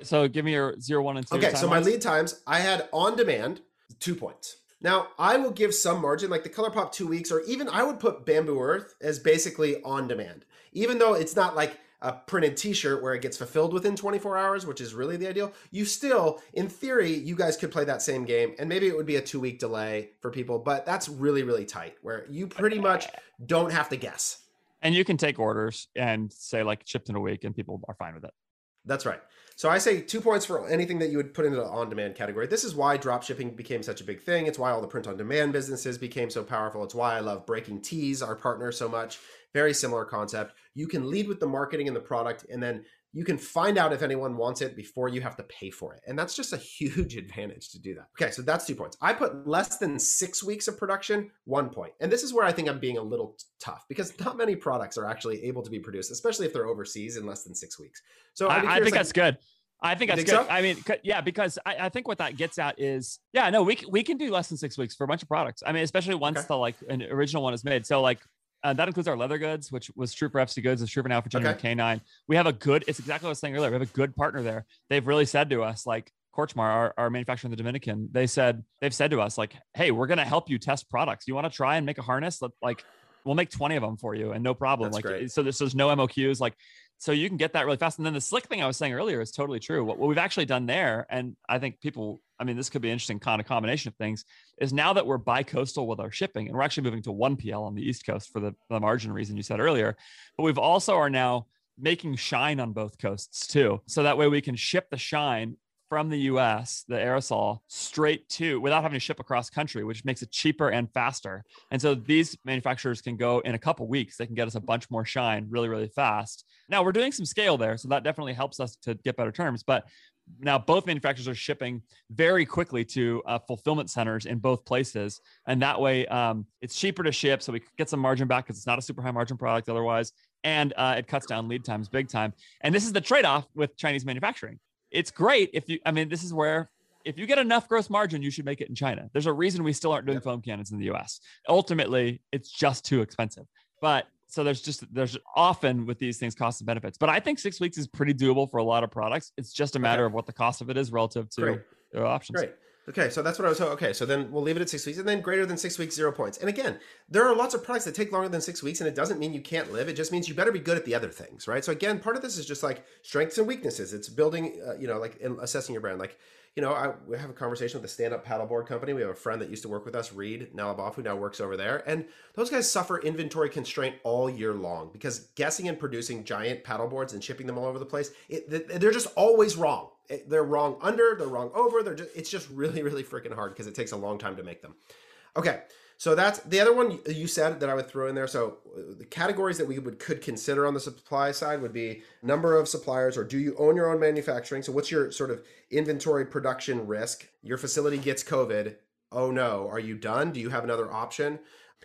S1: So give me your zero, one, and two.
S2: Okay, so my lead times, I had on demand two points. Now, I will give some margin, like the ColourPop two weeks, or even I would put Bamboo Earth as basically on demand, even though it's not like a printed t-shirt where it gets fulfilled within 24 hours which is really the ideal you still in theory you guys could play that same game and maybe it would be a two week delay for people but that's really really tight where you pretty much don't have to guess.
S1: And you can take orders and say like shipped in a week and people are fine with it.
S2: That's right. So I say two points for anything that you would put into the on-demand category. This is why drop shipping became such a big thing. It's why all the print-on-demand businesses became so powerful. It's why I love Breaking Tees, our partner, so much. Very similar concept. You can lead with the marketing and the product, and then you can find out if anyone wants it before you have to pay for it. And that's just a huge advantage to do that. Okay, so that's two points. I put less than six weeks of production, one point. And this is where I think I'm being a little tough because not many products are actually able to be produced, especially if they're overseas in less than six weeks. So
S1: I, I think that's good. I think that's think good. So? I mean, yeah, because I, I, think what that gets at is, yeah, no, we we can do less than six weeks for a bunch of products. I mean, especially once okay. the like an original one is made. So like uh, that includes our leather goods, which was true for FC Goods, is true for now for Genuine okay. Canine. We have a good, it's exactly what I was saying earlier. We have a good partner there. They've really said to us, like Korchmar, our, our manufacturer in the Dominican, they said, they've said to us, like, hey, we're going to help you test products. You want to try and make a harness? Like, we'll make 20 of them for you and no problem. That's like, great. so there's, there's no MOQs. Like, so you can get that really fast. And then the slick thing I was saying earlier is totally true. What, what we've actually done there, and I think people, I mean, this could be an interesting kind of combination of things, is now that we're bi-coastal with our shipping, and we're actually moving to 1PL on the East Coast for the, the margin reason you said earlier, but we've also are now making shine on both coasts too. So that way we can ship the shine from the US, the aerosol, straight to without having to ship across country, which makes it cheaper and faster. And so these manufacturers can go in a couple weeks, they can get us a bunch more shine really, really fast. Now we're doing some scale there, so that definitely helps us to get better terms. But now both manufacturers are shipping very quickly to uh, fulfillment centers in both places and that way um, it's cheaper to ship so we get some margin back because it's not a super high margin product otherwise and uh, it cuts down lead times big time and this is the trade-off with chinese manufacturing it's great if you, I mean, this is where if you get enough gross margin, you should make it in China. There's a reason we still aren't doing foam cannons in the US. Ultimately, it's just too expensive. But so there's just there's often with these things cost and benefits. But I think six weeks is pretty doable for a lot of products. It's just a matter okay. of what the cost of it is relative to the options.
S2: Great. Okay, so that's what I was. Okay, so then we'll leave it at six weeks, and then greater than six weeks, zero points. And again, there are lots of products that take longer than six weeks, and it doesn't mean you can't live. It just means you better be good at the other things, right? So again, part of this is just like strengths and weaknesses. It's building, uh, you know, like assessing your brand. Like you know, I we have a conversation with a stand-up paddleboard company. We have a friend that used to work with us, Reed Nalaboff, who now works over there, and those guys suffer inventory constraint all year long because guessing and producing giant paddleboards and shipping them all over the place, it, they're just always wrong. They're wrong under, they're wrong over. They're just it's just really really freaking hard because it takes a long time to make them. Okay, so that's the other one you said that I would throw in there. So uh, the categories that we would could consider on the supply side would be number of suppliers or do you own your own manufacturing? So what's your sort of inventory production risk? Your facility gets COVID. Oh no, are you done? Do you have another option?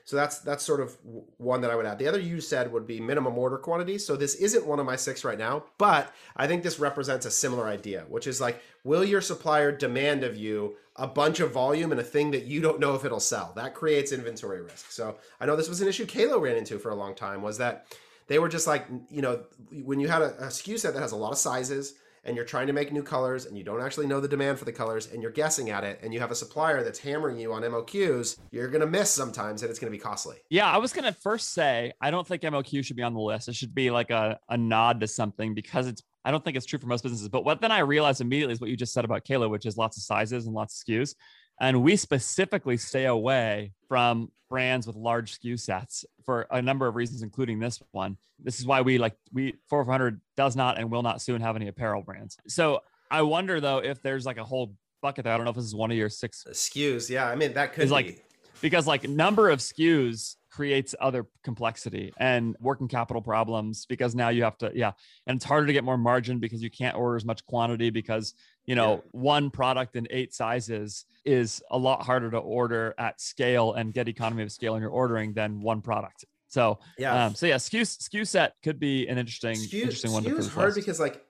S2: So that's that's sort of one that I would add. The other you said would be minimum order quantity. So this isn't one of my six right now, but I think this represents a similar idea, which is like, will your supplier demand of you a bunch of volume and a thing that you don't know if it'll sell? That creates inventory risk. So I know this was an issue Kalo ran into for a long time. Was that they were just like, you know, when you had a, a SKU set that has a lot of sizes and you're trying to make new colors and you don't actually know the demand for the colors and you're guessing at it and you have a supplier that's hammering you on MOQs, you're going to miss sometimes and it's going to be costly.
S1: Yeah, I was going to first say I don't think MOQ should be on the list. It should be like a, a nod to something because it's I don't think it's true for most businesses. But what then I realized immediately is what you just said about Kalo, which is lots of sizes and lots of SKUs. And we specifically stay away from brands with large SKU sets for a number of reasons, including this one. This is why we like we 400 does not and will not soon have any apparel brands. So I wonder though if there's like a whole bucket there. I don't know if this is one of your six
S2: SKUs. Yeah, I mean that could be.
S1: like because like number of SKUs creates other complexity and working capital problems because now you have to yeah and it's harder to get more margin because you can't order as much quantity because you know yeah. one product in eight sizes is a lot harder to order at scale and get economy of scale in your ordering than one product so yeah, um, so yeah, SKU SKU set could be an interesting SKU, interesting one. SKU
S2: is hard because like,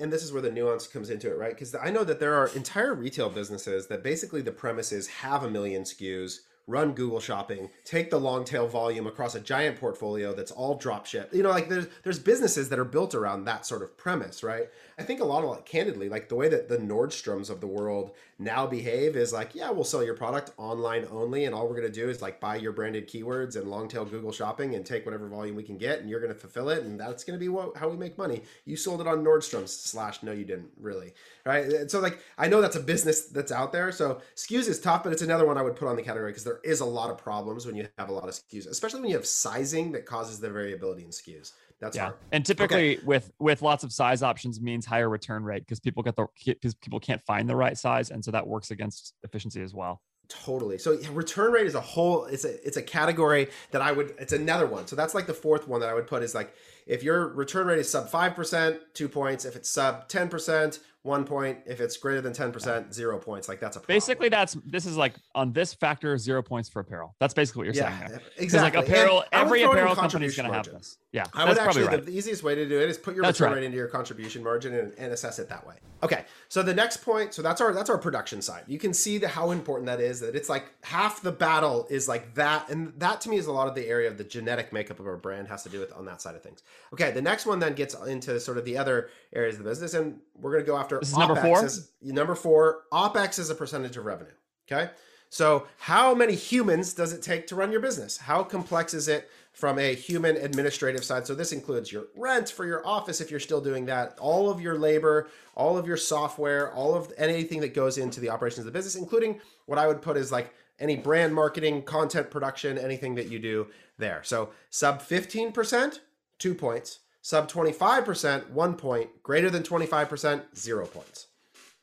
S2: and this is where the nuance comes into it, right? Because I know that there are entire retail businesses that basically the premise is have a million SKUs, run Google Shopping, take the long tail volume across a giant portfolio that's all drop ship. You know, like there's there's businesses that are built around that sort of premise, right? I think a lot of candidly, like the way that the Nordstroms of the world now behave is like, yeah, we'll sell your product online only, and all we're gonna do is like buy your branded keywords and long tail Google Shopping and take whatever volume we can get, and you're gonna fulfill it, and that's gonna be what how we make money. You sold it on Nordstrom's slash no, you didn't really, right? And so like I know that's a business that's out there. So SKUs is tough, but it's another one I would put on the category because there is a lot of problems when you have a lot of SKUs, especially when you have sizing that causes the variability in SKUs. That's yeah. hard.
S1: And typically okay. with with lots of size options means higher return rate because people get the because people can't find the right size, and so that works against efficiency as well.
S2: Totally. So return rate is a whole. It's a it's a category that I would. It's another one. So that's like the fourth one that I would put is like if your return rate is sub five percent, two points. If it's sub ten percent, one point. If it's greater than 10%, zero points. Like that's a problem.
S1: Basically, that's this is like on this factor, zero points for apparel. That's basically what you're yeah, saying. There. Exactly. Like apparel, and every apparel company is going to have this. Yeah.
S2: I would actually, right. the easiest way to do it is put your that's return right. rate into your contribution margin and, and, assess it that way. Okay. So the next point, so that's our that's our production side. You can see the, how important that is, that it's like half the battle is like that. And that to me is a lot of the area of the genetic makeup of our brand has to do with on that side of things. Okay. The next one then gets into sort of the other areas of the business. And we're going to go after
S1: this is number four.
S2: As, number four, OPEX is a percentage of revenue. Okay. So, how many humans does it take to run your business? How complex is it from a human administrative side? So, this includes your rent for your office if you're still doing that, all of your labor, all of your software, all of anything that goes into the operations of the business, including what I would put is like any brand marketing, content production, anything that you do there. So, sub 15%, two points. Sub 25%, one point. Greater than 25%, zero points.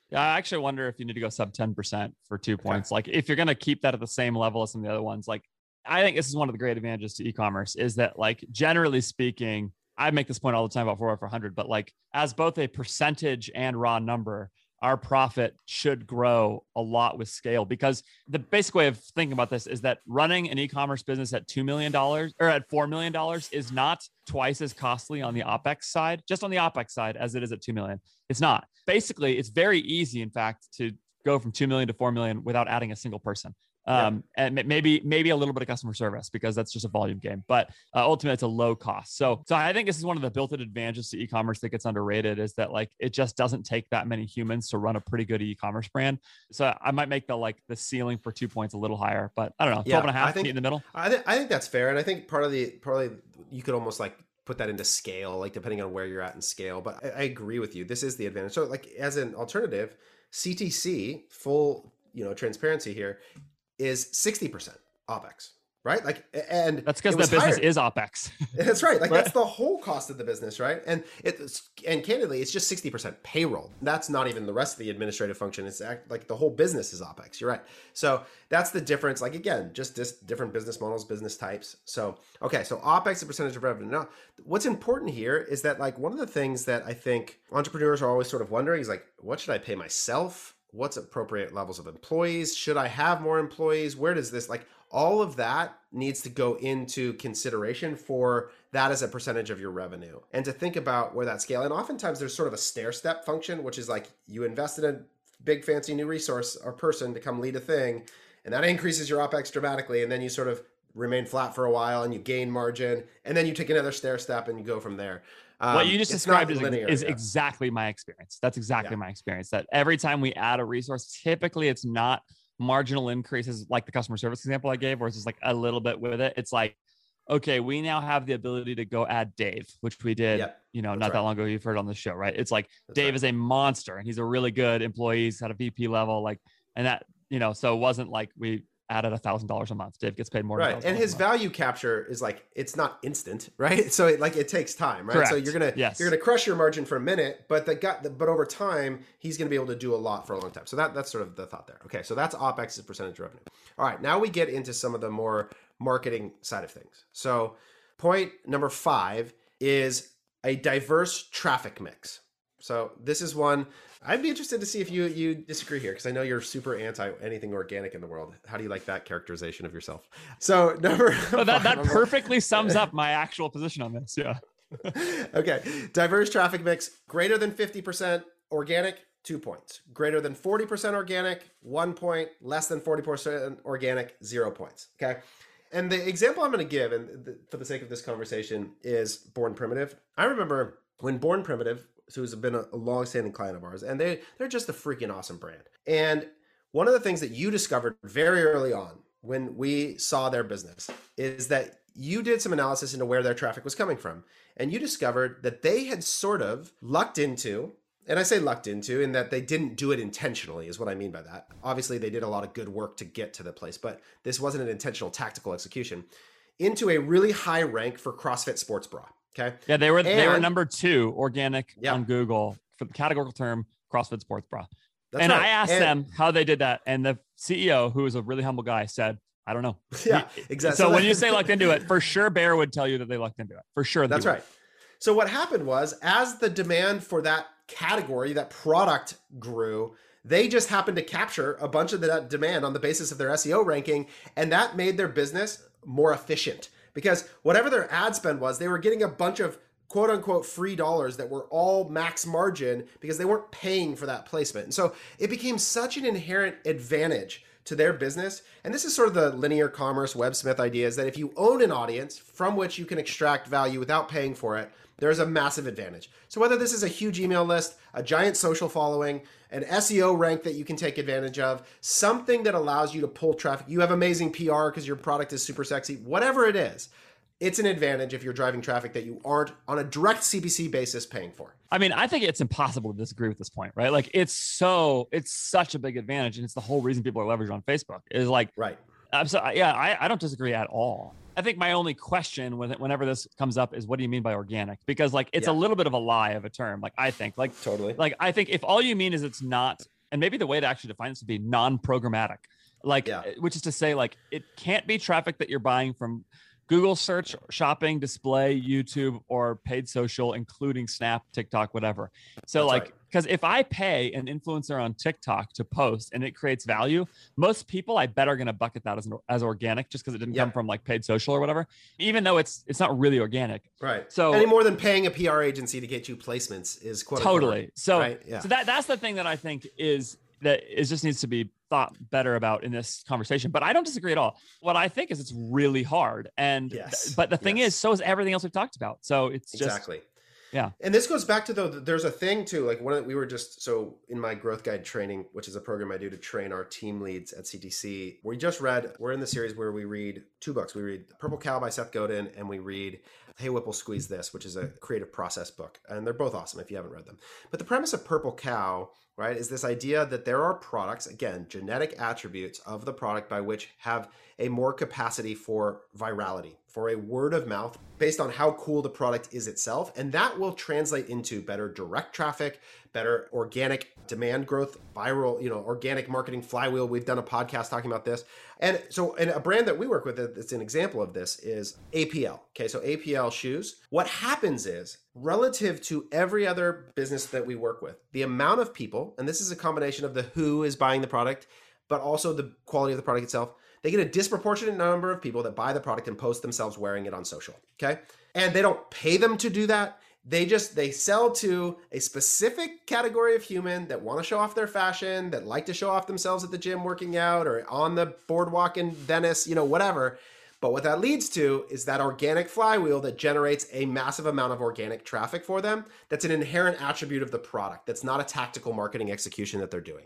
S1: Yeah, I actually wonder if you need to go sub 10% for two points. Okay. Like if you're going to keep that at the same level as some of the other ones, like I think this is one of the great advantages to e-commerce is that like generally speaking, I make this point all the time about 4 for 100, but like as both a percentage and raw number, our profit should grow a lot with scale because the basic way of thinking about this is that running an e-commerce business at $2 million or at $4 million is not twice as costly on the OPEX side, just on the OPEX side as it is at 2 million. It's not. Basically, it's very easy, in fact, to go from 2 million to 4 million without adding a single person um, yeah. and maybe maybe a little bit of customer service because that's just a volume game. But uh, ultimately, it's a low cost. So so I think this is one of the built-in advantages to e-commerce that gets underrated is that like it just doesn't take that many humans to run a pretty good e-commerce brand. So I might make the like the ceiling for two points a little higher, but I don't know, 12 yeah, and a half I think, in the middle.
S2: I think I think that's fair, and I think part of the probably you could almost like put that into scale, like depending on where you're at in scale. But I, I agree with you. This is the advantage. So like as an alternative CTC, full you know transparency here, is sixty percent OpEx right? Like, and
S1: that's because the business higher. is OpEx.
S2: that's right. Like, right. that's the whole cost of the business, right? And it's and candidly, it's just sixty percent payroll. That's not even the rest of the administrative function. It's act, like the whole business is OpEx. You're right. So that's the difference. Like again, just this different business models, business types. So okay, so OpEx a percentage of revenue. Now, what's important here is that like one of the things that I think entrepreneurs are always sort of wondering is like, what should I pay myself? What's appropriate levels of employees? Should I have more employees? Where does this like all of that needs to go into consideration for that as a percentage of your revenue and to think about where that scale and oftentimes there's sort of a stair step function which is like you invest in a big fancy new resource or person to come lead a thing and that increases your opex dramatically and then you sort of remain flat for a while and you gain margin and then you take another stair step and you go from there
S1: um, what you just described is, linear, is yeah. exactly my experience that's exactly yeah. my experience that every time we add a resource typically it's not marginal increases like the customer service example I gave, where it's just like a little bit with it. It's like, okay, we now have the ability to go add Dave, which we did, yep. you know, That's not right. that long ago. You've heard on the show, right? It's like That's Dave right. is a monster and he's a really good employee. He's at a VP level, like, and that, you know, so it wasn't like we added a thousand dollars a month. Dave gets paid more.
S2: Right, and his value capture is like it's not instant, right? So it, like it takes time, right? Correct. So you're gonna yes. you're gonna crush your margin for a minute, but the guy, but over time he's gonna be able to do a lot for a long time. So that that's sort of the thought there. Okay, so that's OpEx as percentage revenue. All right, now we get into some of the more marketing side of things. So point number five is a diverse traffic mix. So this is one I'd be interested to see if you you disagree here because I know you're super anti anything organic in the world. How do you like that characterization of yourself? So number
S1: well, that that perfectly sums up my actual position on this. Yeah.
S2: okay. Diverse traffic mix greater than 50% organic, two points. Greater than 40% organic, one point. Less than 40% organic, zero points. Okay. And the example I'm going to give, and the, for the sake of this conversation, is Born Primitive. I remember when Born Primitive who's been a, a long-standing client of ours, and they they're just a freaking awesome brand. And one of the things that you discovered very early on when we saw their business is that you did some analysis into where their traffic was coming from, and you discovered that they had sort of lucked into and I say lucked into in that they didn't do it intentionally, is what I mean by that. Obviously, they did a lot of good work to get to the place, but this wasn't an intentional tactical execution. Into a really high rank for CrossFit sports bra. Okay.
S1: Yeah, they were and, they were number two organic yeah. on Google for the categorical term CrossFit Sports Bra. That's and right. I asked and, them how they did that, and the CEO, who is a really humble guy, said, "I don't know."
S2: Yeah, exactly.
S1: So, so when you say lucked into it, for sure, Bear would tell you that they lucked into it. For sure,
S2: that's right. So what happened was, as the demand for that category, that product grew, they just happened to capture a bunch of that demand on the basis of their SEO ranking, and that made their business more efficient because whatever their ad spend was, they were getting a bunch of quote unquote free dollars that were all max margin because they weren't paying for that placement. And so it became such an inherent advantage to their business. And this is sort of the linear commerce websmith idea is that if you own an audience from which you can extract value without paying for it, there's a massive advantage. So whether this is a huge email list, a giant social following, an SEO rank that you can take advantage of, something that allows you to pull traffic. You have amazing PR because your product is super sexy, whatever it is. It's an advantage if you're driving traffic that you aren't on a direct CPC basis paying for.
S1: I mean, I think it's impossible to disagree with this point, right? Like it's so it's such a big advantage, and it's the whole reason people are leveraged on Facebook. Is like
S2: right.
S1: I'm so yeah, I, I don't disagree at all. I think my only question when, whenever this comes up is what do you mean by organic? Because like it's yeah. a little bit of a lie of a term. Like I think like
S2: totally
S1: like I think if all you mean is it's not, and maybe the way to actually define this would be non-programmatic, like yeah. which is to say like it can't be traffic that you're buying from Google search, shopping, display, YouTube, or paid social, including Snap, TikTok, whatever. So, That's like, because if I pay an influencer on TikTok to post and it creates value, most people I bet are going to bucket that as, as organic just because it didn't come from like paid social or whatever, even though it's it's not really organic.
S2: Right. So any more than paying a PR agency to get you placements is quote
S1: totally. so
S2: right?
S1: yeah. so that that's the thing that I think is that it just needs to be thought better about in this conversation. But I don't disagree at all. What I think is it's really hard. And yes. but the thing yes. is, so is everything else we've talked about. So it's
S2: just exactly.
S1: Yeah.
S2: And this goes back to though there's a thing too like one when we were just so in my growth guide training which is a program I do to train our team leads at CTC we just read we're in the series where we read two books we read Purple Cow by Seth Godin and we read Hey Whipple Squeeze This which is a creative process book and they're both awesome if you haven't read them. But the premise of Purple Cow right, is this idea that there are products, again, genetic attributes of the product by which have a more capacity for virality, for a word of mouth based on how cool the product is itself. And that will translate into better direct traffic, better organic demand growth, viral, you know, organic marketing flywheel. We've done a podcast talking about this. And so, and a brand that we work with that's an example of this is APL. Okay, so APL shoes. What happens is, relative to every other business that we work with, the amount of people, and this is a combination of the who is buying the product, but also the quality of the product itself they get a disproportionate number of people that buy the product and post themselves wearing it on social. Okay. And they don't pay them to do that. They just they sell to a specific category of human that want to show off their fashion, that like to show off themselves at the gym working out or on the boardwalk in Venice, you know, whatever. But what that leads to is that organic flywheel that generates a massive amount of organic traffic for them. That's an inherent attribute of the product. That's not a tactical marketing execution that they're doing.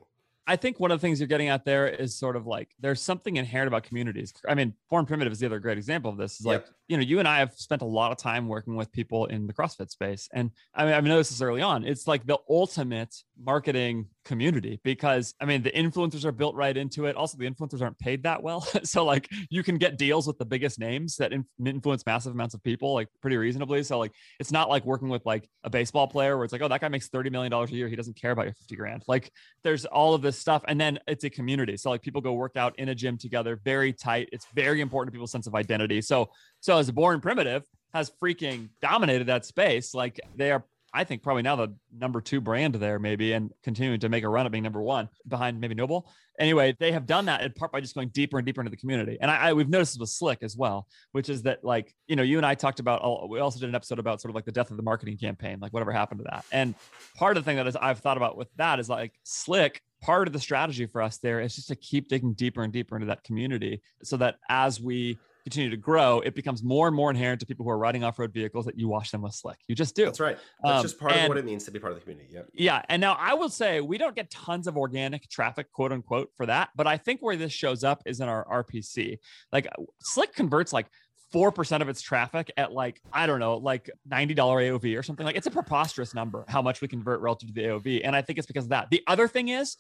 S1: I think one of the things you're getting at there is sort of like there's something inherent about communities. I mean, Born Primitive is the other great example of this. Is yep. like, you know, you and I have spent a lot of time working with people in the CrossFit space. And I mean, I've noticed this early on. It's like the ultimate marketing community because I mean, the influencers are built right into it. Also, the influencers aren't paid that well. so, like, you can get deals with the biggest names that influence massive amounts of people, like, pretty reasonably. So, like, it's not like working with like a baseball player where it's like, oh, that guy makes $30 million a year. He doesn't care about your 50 grand. Like, there's all of this stuff. And then it's a community. So, like, people go work out in a gym together, very tight. It's very important to people's sense of identity. So, so as a born primitive has freaking dominated that space. Like they are, I think probably now the number two brand there, maybe, and continuing to make a run at being number one behind maybe NOBULL. Anyway, they have done that in part by just going deeper and deeper into the community. And I, I we've noticed this with Slick as well, which is that like, you know, you and I talked about, we also did an episode about sort of like the death of the marketing campaign, like whatever happened to that. And part of the thing that is I've thought about with that is like Slick part of the strategy for us there is just to keep digging deeper and deeper into that community so that as we continue to grow, it becomes more and more inherent to people who are riding off-road vehicles that you wash them with slick. You just do.
S2: That's right. That's um, just part and, of what it means to be part of the community. Yeah.
S1: Yeah. And now I will say we don't get tons of organic traffic, quote unquote, for that. But I think where this shows up is in our RPC. Like Slick converts like 4% of its traffic at like, I don't know, like $90 AOV or something. Like it's a preposterous number how much we convert relative to the AOV. And I think it's because of that. The other thing is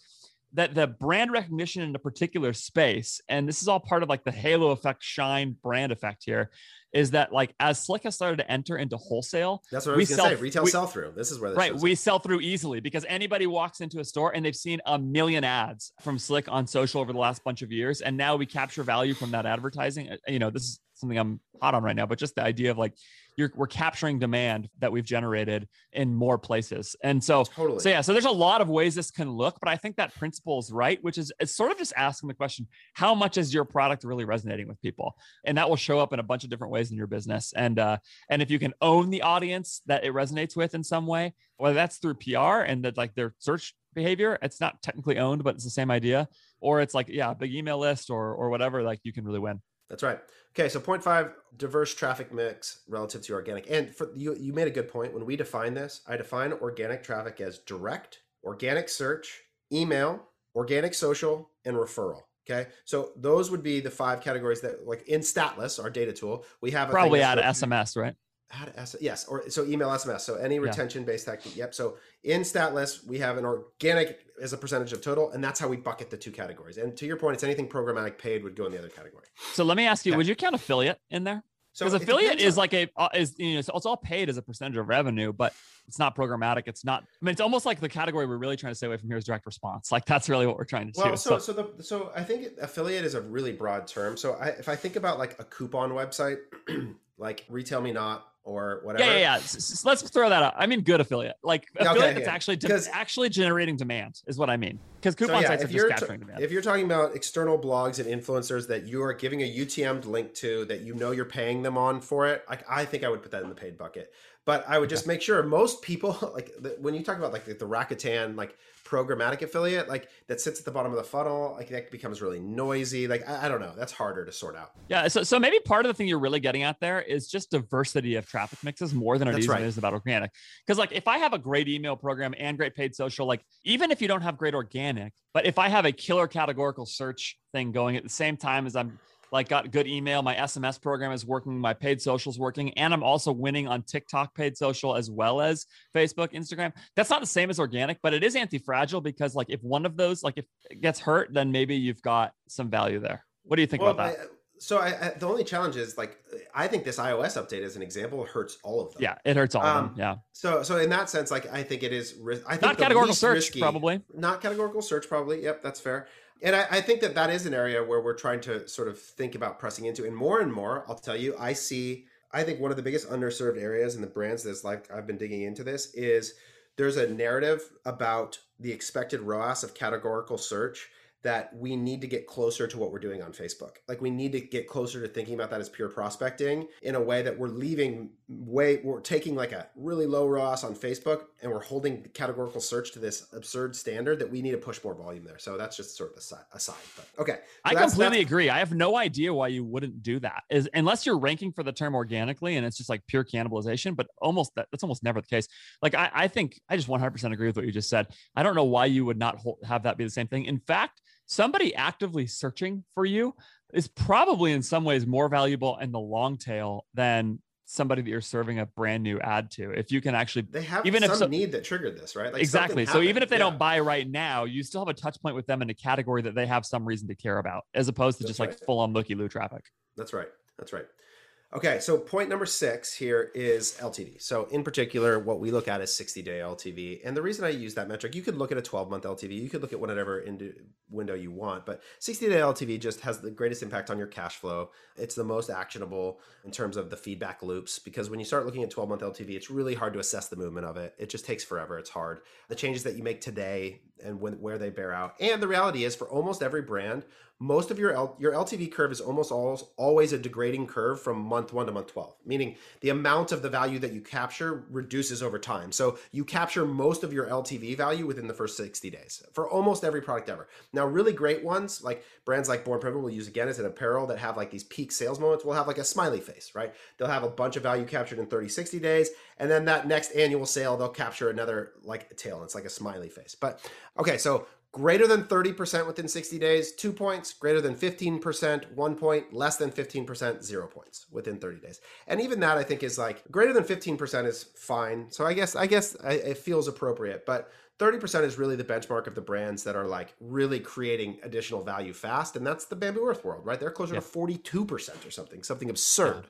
S1: that the brand recognition in a particular space, and this is all part of like the halo effect, shine brand effect here, is that like as Slick has started to enter into wholesale,
S2: that's what I was going to say. Retail sell through. This is where
S1: right we sell through easily because anybody walks into a store and they've seen a million ads from Slick on social over the last bunch of years, and now we capture value from that advertising. Uh, you know, this is something I'm hot on right now, but just the idea of like you're we're capturing demand that we've generated in more places. And so, totally. so yeah, so there's a lot of ways this can look, but I think that principle is right, which is it's sort of just asking the question, how much is your product really resonating with people? And that will show up in a bunch of different ways in your business. And uh, and if you can own the audience that it resonates with in some way, whether that's through PR and that like their search behavior, it's not technically owned, but it's the same idea, or it's like, yeah, big email list or or whatever, like you can really win.
S2: That's right. Okay, so point five, diverse traffic mix relative to organic. And for you, you made a good point. When we define this, I define organic traffic as direct, organic search, email, organic social, and referral. Okay, so those would be the five categories that, like in Statlas, our data tool, we have
S1: probably add SMS, right?
S2: Add S- yes, or so email SMS. So any retention based tactic. Yep. So in Statlas, we have an organic as a percentage of total, and that's how we bucket the two categories. And to your point, it's anything programmatic paid would go in the other category.
S1: So let me ask you: Would you count affiliate in there? Because so affiliate is on. like a uh, is you know it's all paid as a percentage of revenue, but it's not programmatic. It's not. I mean, it's almost like the category we're really trying to stay away from here is direct response. Like that's really what we're trying to
S2: well,
S1: do.
S2: So, so, so the so I think affiliate is a really broad term. So I, if I think about like a coupon website, like Retail Me Not or whatever.
S1: Yeah, yeah, yeah. S- let's throw that out. I mean, good affiliate, like affiliate okay, that's yeah. actually de- actually generating demand is what I mean. Because coupon so, yeah, sites are just capturing demand.
S2: If you're talking about external blogs and influencers that you are giving a UTM link to that you know you're paying them on for it, like I think I would put that in the paid bucket. But I would just make sure most people like when you talk about like the, the Rakuten like programmatic affiliate like that sits at the bottom of the funnel like that becomes really noisy like I, I, don't know that's harder to sort out.
S1: Yeah so, so maybe part of the thing you're really getting at there is just diversity of traffic mixes more than it is, right. is about organic. Because like if i have a great email program and great paid social like even if you don't have great organic but if i have a killer categorical search thing going at the same time as i'm like got good email. My SMS program is working. My paid social is working. And I'm also winning on TikTok paid social as well as Facebook, Instagram. That's not the same as organic, but it is anti-fragile because like if one of those, like if it gets hurt, then maybe you've got some value there. What do you think well, about that? I,
S2: so I, I, the only challenge is like I think this iOS update as an example hurts all of them.
S1: Yeah, it hurts all um, of them. Um, yeah.
S2: So so in that sense, like I think it is. I think
S1: not categorical search risky, probably.
S2: Not categorical search probably. Yep, that's fair. And I, I think that that is an area where we're trying to sort of think about pressing into. And more and more, I'll tell you, I see. I think one of the biggest underserved areas in the brands that's like I've been digging into this is there's a narrative about the expected ROAS of categorical search that we need to get closer to what we're doing on Facebook. Like we need to get closer to thinking about that as pure prospecting in a way that we're leaving way we're taking like a really low ROAS on Facebook and we're holding categorical search to this absurd standard that we need to push more volume there. So that's just sort of aside. aside. But okay, so
S1: I that's, completely that's... agree. I have no idea why you wouldn't do that. Is unless you're ranking for the term organically and it's just like pure cannibalization. But almost that, that's almost never the case. Like I, I think I just 100% agree with what you just said. I don't know why you would not hold, have that be the same thing. In fact somebody actively searching for you is probably in some ways more valuable in the long tail than somebody that you're serving a brand new ad to. If you can actually,
S2: they have even some if so, need that triggered this, right?
S1: Like exactly. So even if they yeah. don't buy right now, you still have a touch point with them in a category that they have some reason to care about, as opposed to That's just right. like full on looky loo traffic.
S2: That's right. That's right. Okay, so point number six here is LTV. So, in particular, what we look at is 60 day LTV. And the reason I use that metric, you could look at a 12 month LTV, you could look at whatever window you want, but 60 day LTV just has the greatest impact on your cash flow. It's the most actionable in terms of the feedback loops because when you start looking at 12 month LTV, it's really hard to assess the movement of it. It just takes forever. It's hard. The changes that you make today and when, where they bear out. And the reality is, for almost every brand, most of your L, your LTV curve is almost always, always a degrading curve from month 1 to month 12 meaning the amount of the value that you capture reduces over time. So you capture most of your LTV value within the first 60 days for almost every product ever. Now really great ones like brands like Born Pivot will use again as an apparel that have like these peak sales moments will have like a smiley face right? They'll have a bunch of value captured in 30 60 days and then that next annual sale they'll capture another like tail it's like a smiley face. But okay so greater than 30% within 60 days, two points, greater than 15%, one point, less than 15%, zero points within 30 days. And even that I think is like greater than 15% is fine. So I guess, I guess it feels appropriate, but 30% is really the benchmark of the brands that are like really creating additional value fast. And that's the Bamboo Earth world, right? They're closer yep. to 42% or something, something absurd. Yeah.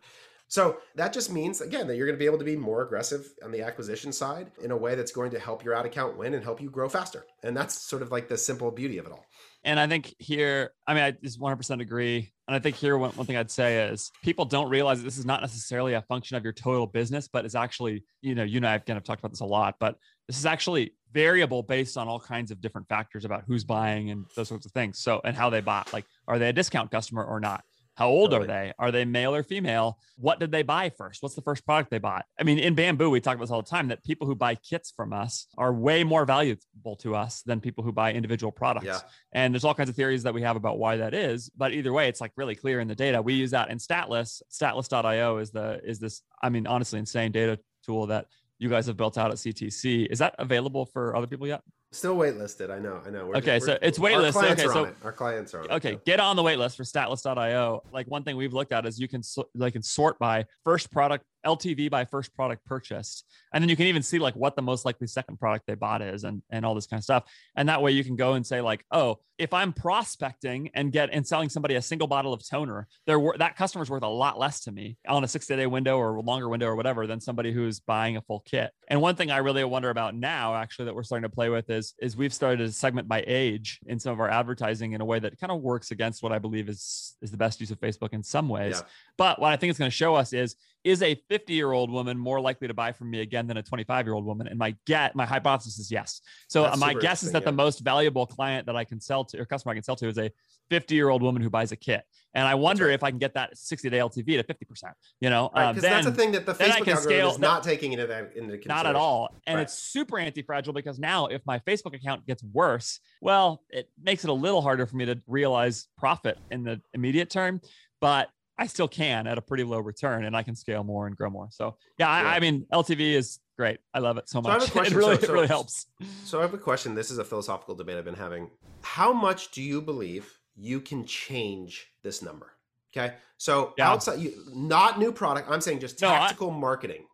S2: So that just means, again, that you're going to be able to be more aggressive on the acquisition side in a way that's going to help your ad account win and help you grow faster. And that's sort of like the simple beauty of it all.
S1: And I think here, I mean, I just 100% agree. And I think here, one, one thing I'd say is people don't realize this is not necessarily a function of your total business, but it's actually, you know, you and I have kind of talked about this a lot, but this is actually variable based on all kinds of different factors about who's buying and those sorts of things. So, and how they bought, like, are they a discount customer or not? How old totally. are they? Are they male or female? What did they buy first? What's the first product they bought? I mean, in bamboo, we talk about this all the time that people who buy kits from us are way more valuable to us than people who buy individual products. Yeah. And there's all kinds of theories that we have about why that is. But either way, it's like really clear in the data. We use that in Statlas. Statlas.io is the is this, I mean, honestly insane data tool that you guys have built out at CTC. Is that available for other people yet?
S2: Still waitlisted. I know. I know.
S1: We're, okay, we're, so it's waitlisted. Okay, so
S2: it. our clients are.
S1: okay,
S2: it,
S1: get on the waitlist for Statlas.io. Like one thing we've looked at is you can like can sort by first product LTV by first product purchased. And then you can even see like what the most likely second product they bought is and, and all this kind of stuff. And that way you can go and say like, oh, if I'm prospecting and get and selling somebody a single bottle of toner, there that customer's worth a lot less to me on a 60 day window or longer window or whatever than somebody who's buying a full kit. And one thing I really wonder about now actually that we're starting to play with is is we've started to segment by age in some of our advertising in a way that kind of works against what I believe is is the best use of Facebook in some ways. Yeah. But what I think it's going to show us is is a 50 year old woman more likely to buy from me again than a 25 year old woman? And my get my hypothesis is yes. So That's my guess is that yeah. the most valuable client that I can sell to or customer I can sell to is a 50 year old woman who buys a kit. And I wonder right. if I can get that 60 day LTV to 50%. You know,
S2: because right, um, that's the thing that the Facebook algorithm scale, is not taking into that into consideration.
S1: Not at all. And right. it's super anti fragile because now if my Facebook account gets worse, well, it makes it a little harder for me to realize profit in the immediate term. But I still can at a pretty low return and I can scale more and grow more. So yeah, yeah. I, I, mean, LTV is great. I love it so much. So it really, so, so, it really helps.
S2: So I have a question. This is a philosophical debate I've been having. How much do you believe you can change this number? Okay. So
S1: Yeah.
S2: outside, you, not new product. I'm saying just
S1: No, I-
S2: tactical marketing.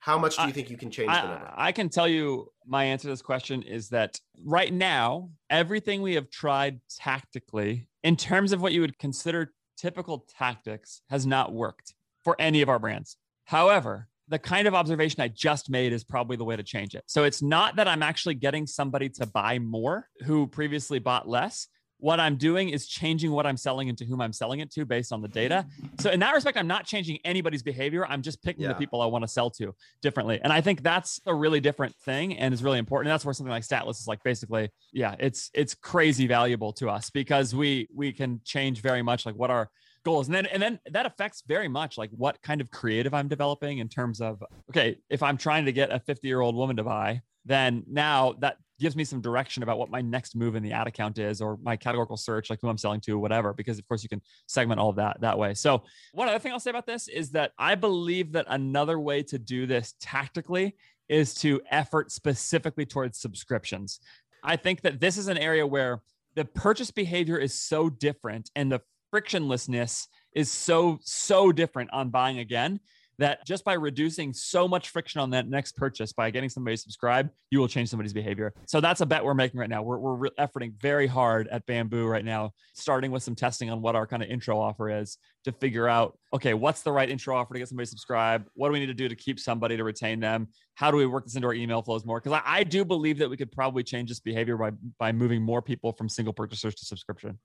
S2: How much do you
S1: I-
S2: think you can change the number?
S1: I, I can tell you my answer to this question is that right now, everything we have tried tactically, in terms of what you would consider typical tactics, has not worked for any of our brands. However, the kind of observation I just made is probably the way to change it. So it's not that I'm actually getting somebody to buy more who previously bought less. What I'm doing is changing what I'm selling and to whom I'm selling it to based on the data. So in that respect, I'm not changing anybody's behavior. I'm just picking
S2: Yeah.
S1: the people I want to sell to differently. And I think that's a really different thing and is really important. And that's where something like Statlas is like basically, yeah, it's it's crazy valuable to us because we we can change very much like what our goals and then and then that affects very much like what kind of creative I'm developing in terms of okay, if I'm trying to get a 50 year old woman to buy, then now that gives me some direction about what my next move in the ad account is or my categorical search, like who I'm selling to, whatever, because of course you can segment all of that that way. So one other thing I'll say about this is that I believe that another way to do this tactically is to effort specifically towards subscriptions. I think that this is an area where the purchase behavior is so different and the frictionlessness is so so different on buying again that just by reducing so much friction on that next purchase by getting somebody to subscribe, you will change somebody's behavior. So that's a bet we're making right now. We're, we're re- efforting very hard at Bamboo right now, starting with some testing on what our kind of intro offer is to figure out, okay, what's the right intro offer to get somebody to subscribe? What do we need to do to keep somebody to retain them? How do we work this into our email flows more? Because I, I do believe that we could probably change this behavior by, by moving more people from single purchasers to subscription.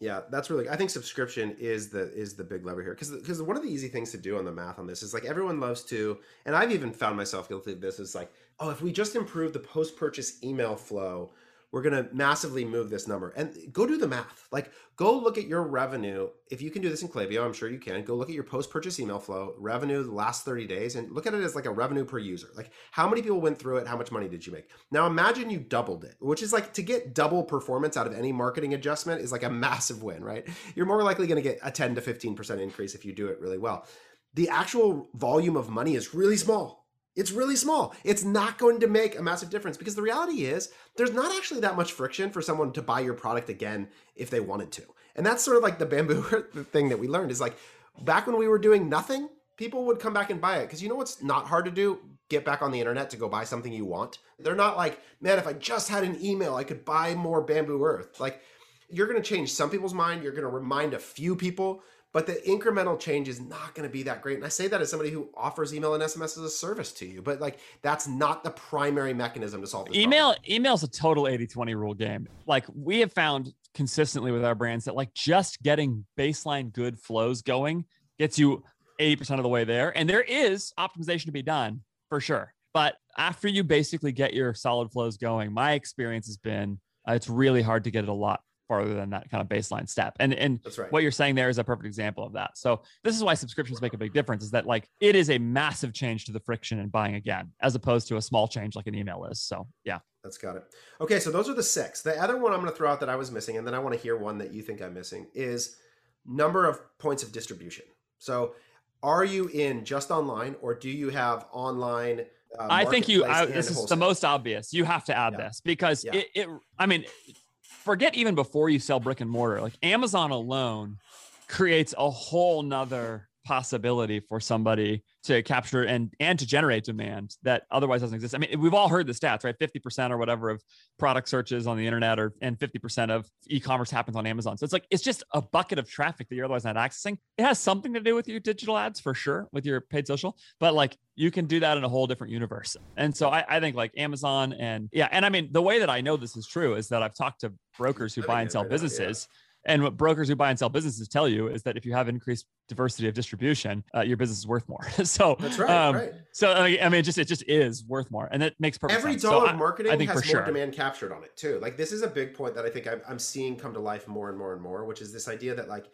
S2: Yeah, that's really. I think subscription is the is the big lever here because because one of the easy things to do on the math on this is like everyone loves to, and I've even found myself guilty of this. Is like, oh, if we just improve the post purchase email flow, we're gonna massively move this number. And go do the math. Like, go look at your revenue. If you can do this in Klaviyo, I'm sure you can. Go look at your post purchase email flow revenue the last 30 days and look at it as like a revenue per user. Like, how many people went through it? How much money did you make? Now imagine you doubled it, which is like to get double performance out of any marketing adjustment is like a massive win, right? You're more likely going to get a 10 to 15% increase if you do it really well. The actual volume of money is really small. It's really small. It's not going to make a massive difference because the reality is there's not actually that much friction for someone to buy your product again if they wanted to. And that's sort of like the bamboo thing that we learned is like back when we were doing nothing, people would come back and buy it because you know what's not hard to do? Get back on the internet to go buy something you want. They're not like, man, if I just had an email, I could buy more bamboo earth. Like you're going to change some people's mind, you're going to remind a few people, but the incremental change is not going to be that great. And I say that as somebody who offers email and SMS as a service to you, but like that's not the primary mechanism to solve this
S1: email email is a total 80-20 rule game. Like we have found consistently with our brands that like just getting baseline good flows going gets you 80% of the way there. And there is optimization to be done for sure. But after you basically get your solid flows going my experience has been uh, it's really hard to get it a lot farther than that kind of baseline step and and
S2: That's right.
S1: what you're saying there is a perfect example of that. So this is why subscriptions make a big difference is that like it is a massive change to the friction in buying again, as opposed to a small change like an email is. So yeah.
S2: That's got it. Okay, so those are the six. The other one I'm going to throw out that I was missing, and then I want to hear one that you think I'm missing, is number of points of distribution. So, are you in just online, or do you have online? Uh,
S1: I think you I, this is the most obvious. You have to add
S2: Yeah.
S1: this because
S2: Yeah.
S1: it, it I mean, forget even before you sell brick and mortar, like Amazon alone creates a whole nother possibility for somebody to capture and and to generate demand that otherwise doesn't exist. I mean, we've all heard the stats, right? 50% or whatever of product searches on the internet or and 50% of e-commerce happens on Amazon. So it's like it's just a bucket of traffic that you're otherwise not accessing. It has something to do with your digital ads for sure, with your paid social, but like you can do that in a whole different universe. And so I, I think like Amazon and yeah, and I mean the way that I know this is true is that I've talked to brokers who
S2: I
S1: buy and sell
S2: now, yeah.
S1: And what brokers who buy and sell businesses tell you is that if you have increased diversity of distribution, uh, your business is worth more. so
S2: That's right.
S1: um,
S2: right.
S1: So I I mean, it just it just is worth more, and that makes perfect
S2: Every
S1: sense.
S2: Dollar
S1: I-
S2: of marketing
S1: I think
S2: has more
S1: sure.
S2: demand captured on it too. Like this is a big point that I think I'm, I'm seeing come to life more and more and more, which is this idea that like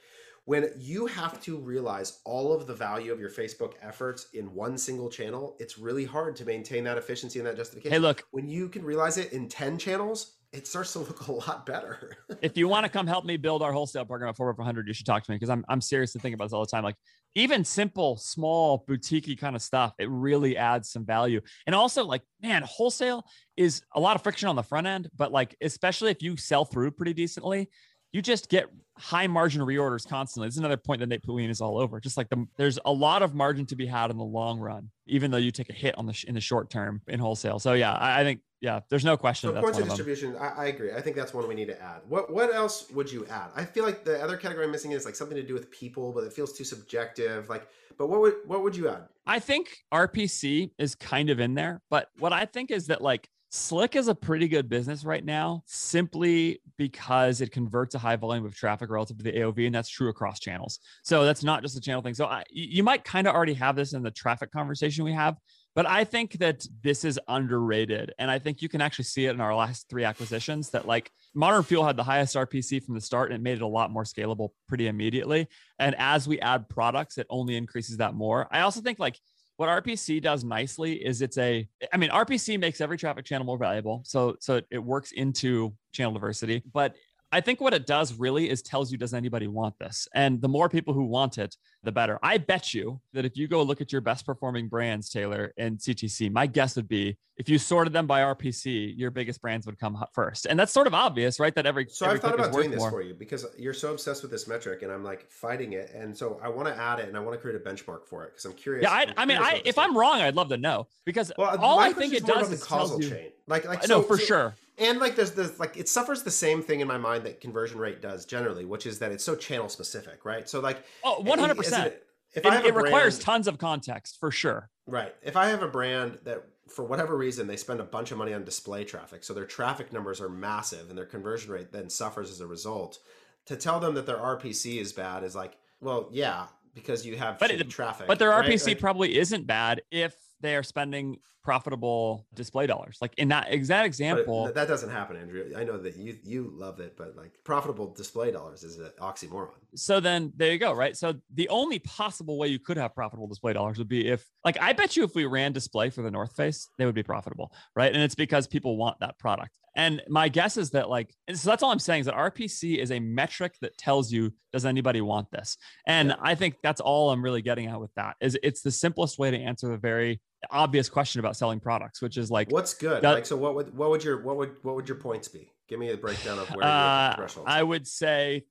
S2: when you have to realize all of the value of your Facebook efforts in one single channel, it's really hard to maintain that efficiency and that justification.
S1: Hey, look,
S2: when you can realize it in 10 channels, it starts to look a lot better.
S1: if you want to come help me build our wholesale program at 400, you should talk to me because I'm I'm seriously thinking about this all the time. Like even simple, small, boutiquey kind of stuff, it really adds some value. And also, like, man, wholesale is a lot of friction on the front end, but like, especially if you sell through pretty decently, you just get high margin reorders constantly. Is another point that Nate Pullian is all over. Just like the, there's a lot of margin to be had in the long run, even though you take a hit on the sh- in the short term in wholesale. So yeah, I, I think yeah, there's no question.
S2: So points of distribution, I, I, agree. I think that's one we need to add. What what else would you add? I feel like the other category I'm missing is like something to do with people, but it feels too subjective. Like, but what would what would you add?
S1: I think RPC is kind of in there, but what I think is that like Slick is a pretty good business right now simply because it converts a high volume of traffic relative to the AOV, and that's true across channels. So that's not just a channel thing. So I, you might kind of already have this in the traffic conversation we have, but I think that this is underrated. And I think you can actually see it in our last three acquisitions that like Modern Fuel had the highest RPC from the start and it made it a lot more scalable pretty immediately. And as we add products, it only increases that more. I also think like what RPC does nicely is it's a, I mean, RPC makes every traffic channel more valuable. So, so it works into channel diversity, but I think what it does really is tells you, does anybody want this? And the more people who want it, the better. I bet you that if you go look at your best performing brands, Taylor, and CTC, my guess would be if you sorted them by RPC, your biggest brands would come first. And that's sort of obvious, right? That every
S2: so
S1: every
S2: I've thought about doing this more. for you because you're so obsessed with this metric, and I'm like fighting it. And so I want to add it, and I want to create a benchmark for it because I'm curious.
S1: Yeah, I,
S2: I
S1: mean, I, if I'm wrong, I'd love to know because well, uh, all I think it does is the causal you, chain.
S2: Like, like
S1: no, for so, sure
S2: and like there's the like it suffers the same thing in my mind that conversion rate does generally which is that it's so channel specific right so like
S1: oh 100% it, if it, I have it brand, requires tons of context for sure.
S2: Right. If i have a brand that for whatever reason they spend a bunch of money on display traffic so their traffic numbers are massive and their conversion rate then suffers as a result to tell them that their rpc is bad is like well yeah because you have but it, traffic
S1: but their rpc like, probably isn't bad if they are spending profitable display dollars. Like in that exact example,
S2: that doesn't happen, Andrew. I know that you you love it, but like profitable display dollars is an oxymoron.
S1: So then there you go, right? So the only possible way you could have profitable display dollars would be if, like, I bet you if we ran display for the North Face, they would be profitable, right? And it's because people want that product. And my guess is that, like, so that's all I'm saying is that RPC is a metric that tells you, does anybody want this? And yeah. I think that's all I'm really getting at with that is it's the simplest way to answer the very obvious question about selling products, which is like,
S2: what's good? That, like, so what would, what would your, what would, what would your points be? Give me a breakdown of where uh, thresholds.
S1: I would say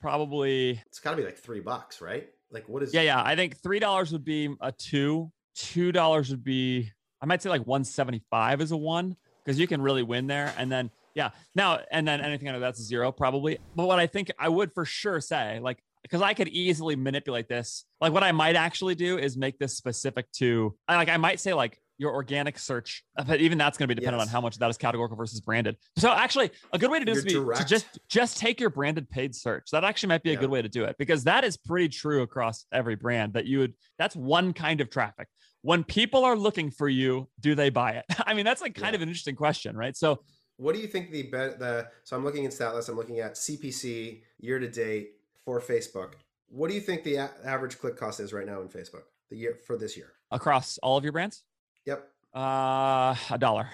S1: probably
S2: it's got to be like three bucks, right? Like, what is?
S1: Yeah, yeah. I think three dollars would be a two. Two dollars would be, I might say like one seventy five is a one because you can really win there. And then yeah, now and then anything under that's a zero probably. But what I think I would for sure say, like, because I could easily manipulate this. Like, what I might actually do is make this specific to, like, I might say like your organic search, but even that's going to be dependent yes. on how much that is categorical versus branded. So actually, a good way to do this would be to just just take your branded paid search. That actually might be a yeah. good way to do it because that is pretty true across every brand. That you would that's one kind of traffic when people are looking for you, do they buy it? I mean, that's like kind yeah. of an interesting question, right? So,
S2: what do you think the the so I'm looking at Statlas, I'm looking at CPC year to date for Facebook. What do you think the a- average click cost is right now in Facebook the year for this year
S1: across all of your brands?
S2: Yep.
S1: Uh, a dollar.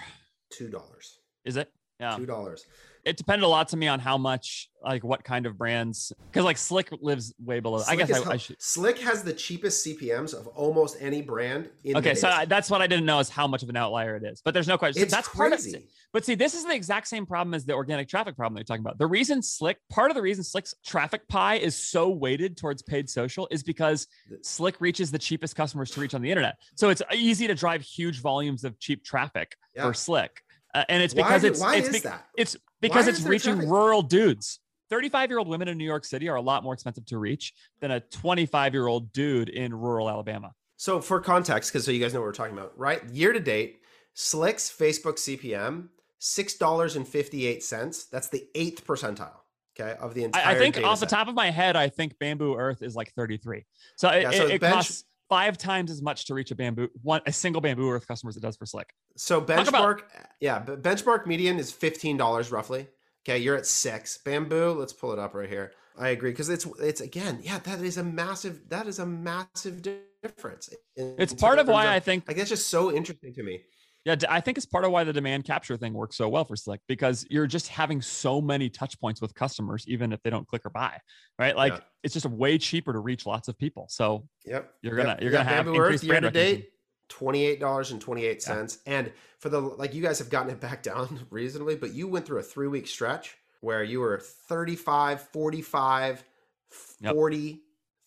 S2: Two dollars.
S1: Is it?
S2: Yeah. Two dollars
S1: it depended a lot to me on how much like what kind of brands because like slick lives way below
S2: slick
S1: i guess
S2: I, I, should slick has the cheapest cpms of almost any brand in
S1: okay so I, that's what i didn't know is how much of an outlier it is but there's no question
S2: it's
S1: that's
S2: crazy.
S1: part of it but see this is the exact same problem as the organic traffic problem that you're talking about the reason slick part of the reason slick's traffic pie is so weighted towards paid social is because slick reaches the cheapest customers to reach on the internet so it's easy to drive huge volumes of cheap traffic yeah. for slick uh, and it's because why, it's
S2: why
S1: it's,
S2: is be- that?
S1: it's because it's reaching traffic? rural dudes. 35 year old women in New York City are a lot more expensive to reach than a 25 year old dude in rural Alabama.
S2: So, for context, because so you guys know what we're talking about, right? Year to date, Slick's Facebook CPM, $6.58. That's the eighth percentile. Okay, of the entire.
S1: I, think off
S2: set.
S1: the top of my head, I think Bamboo Earth is like 33. So yeah, it, it bench, costs five times as much to reach a bamboo one a single bamboo earth customer as it does for slick.
S2: So benchmark about, yeah benchmark median is $15 roughly. Okay you're at six. Bamboo let's pull it up right here. I agree because it's it's again yeah that is a massive that is a massive difference
S1: in, it's part of why of, i think
S2: like that's just so interesting to me
S1: yeah, I think it's part of why the demand capture thing works so well for Slick because you're just having so many touch points with customers, even if they don't click or buy, right? Like yeah. it's just way cheaper to reach lots of people. So
S2: yep,
S1: you're gonna
S2: yep.
S1: you're gonna have
S2: Bamboo Earth year to date. Twenty-eight dollars and twenty-eight cents, yeah. and for the like, you guys have gotten it back down reasonably, but you went through a three-week stretch where you were 35, 45,
S1: Yep.
S2: 40,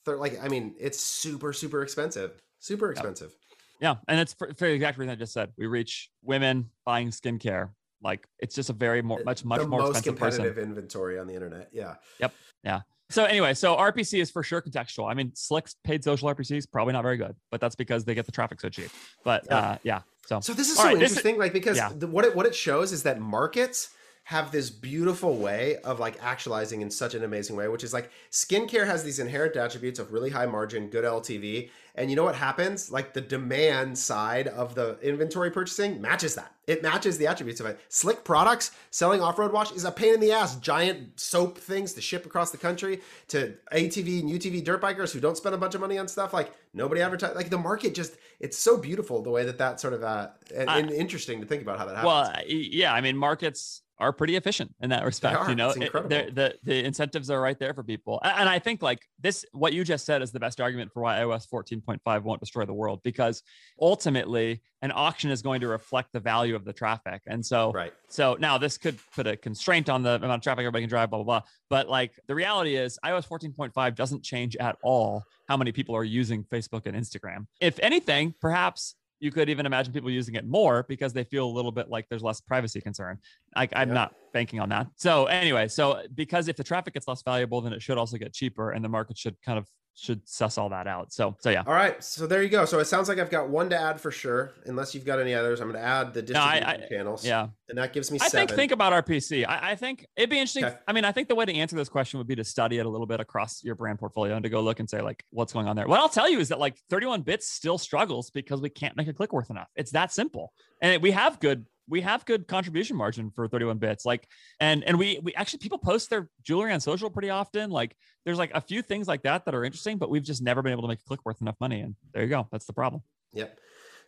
S2: thir- like I mean, it's super super expensive. Super expensive.
S1: Yeah, and it's for, for the exact reason I just said. We reach women buying skincare. Like it's just a very more much much
S2: the
S1: more
S2: most
S1: expensive
S2: competitive
S1: person.
S2: inventory on the internet. Yeah. Yep. Yeah.
S1: So anyway, so RPC is for sure contextual. I mean, Slick's paid social RPC is probably not very good, but that's because they get the traffic so cheap. But
S2: Yeah.
S1: uh, yeah, so
S2: So this is
S1: All
S2: so
S1: right, this is-
S2: interesting, like because
S1: yeah.
S2: the, what it what it shows is that markets have this beautiful way of like actualizing in such an amazing way, which is like skincare has these inherent attributes of really high margin, good LTV, and you know what happens? Like the demand side of the inventory purchasing matches that. It matches the attributes of it. Slick products selling off road wash is a pain in the ass. Giant soap things to ship across the country to ATV and UTV dirt bikers who don't spend a bunch of money on stuff. Like nobody advertise. Like the market just it's so beautiful the way that that sort of uh and,
S1: I-
S2: and interesting to think about how that happens.
S1: well, yeah, I mean, markets are pretty efficient in that respect. You know, It- the the incentives are right there for people, and I think like this, what you just said is the best argument for why iOS 14.5 won't destroy the world because ultimately an auction is going to reflect the value of the traffic, and so
S2: right.
S1: So now this could put a constraint on the amount of traffic everybody can drive, blah, blah, blah. But like the reality is iOS 14.5 doesn't change at all how many people are using Facebook and Instagram. If anything, perhaps you could even imagine people using it more because they feel a little bit like there's less privacy concern. I'm
S2: Yeah.
S1: not banking on that. So anyway, so because if the traffic gets less valuable, then it should also get cheaper and the market should kind of should suss all that out. So so yeah.
S2: All right, so there you go. So it sounds like I've got one to add for sure. Unless you've got any others, I'm going to add the
S1: No, I-
S2: distribution
S1: I-
S2: channels.
S1: Yeah.
S2: and that gives me
S1: I
S2: seven.
S1: think think about RPC. I, I think it'd be interesting.
S2: Okay.
S1: I mean, I think the way to answer this question would be to study it a little bit across your brand portfolio and to go look and say like what's going on there. What I'll tell you is that like 31 bits still struggles because we can't make a click worth enough. It's that simple. And we have good we have good contribution margin for 31 bits. Like and and we we actually people post their jewelry on social pretty often. Like there's like a few things like that that are interesting, but we've just never been able to make a click worth enough money. And there you go. That's the problem.
S2: Yep.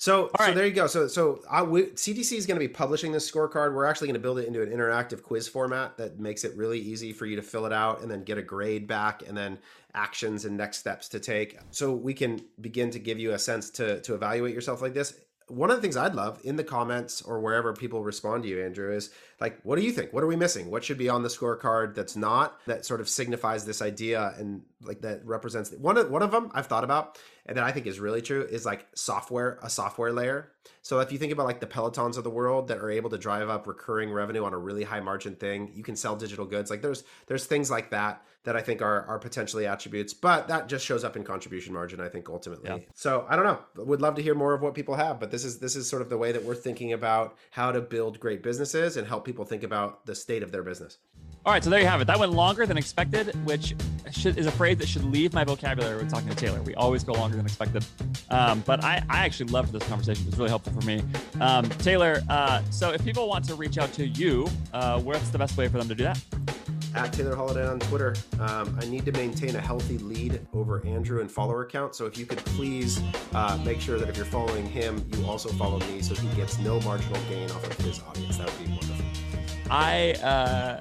S2: So, so there you go. So, so I, we, CTC is going to be publishing this scorecard. We're actually going to build it into an interactive quiz format that makes it really easy for you to fill it out and then get a grade back and then actions and next steps to take. So we can begin to give you a sense to to evaluate yourself like this. One of the things I'd love in the comments or wherever people respond to you, Andrew, is like, what do you think? What are we missing? What should be on the scorecard that's not that sort of signifies this idea and like that represents one of one of them I've thought about and that I think is really true is like software, a software layer. So if you think about like the Pelotons of the world that are able to drive up recurring revenue on a really high margin thing, you can sell digital goods. Like there's there's things like that that I think are are potentially attributes, but that just shows up in contribution margin. I think ultimately.
S1: Yeah.
S2: So I don't know. Would love to hear more of what people have, but this is this is sort of the way that we're thinking about how to build great businesses and help people think about the state of their business.
S1: All right, so there you have it. That went longer than expected, which should, is a phrase that should leave my vocabulary when talking to Taylor. We always go longer than expected. Um, but I, I actually loved this conversation. It was really helpful for me. Um, Taylor, uh, so if people want to reach out to you, uh, what's the best way for them to do that?
S2: at Taylor Holiday on Twitter. Um, I need to maintain a healthy lead over Andrew and follower count. So if you could please uh, make sure that if you're following him, you also follow me so he gets no marginal gain off of his audience. That would be wonderful.
S1: I uh,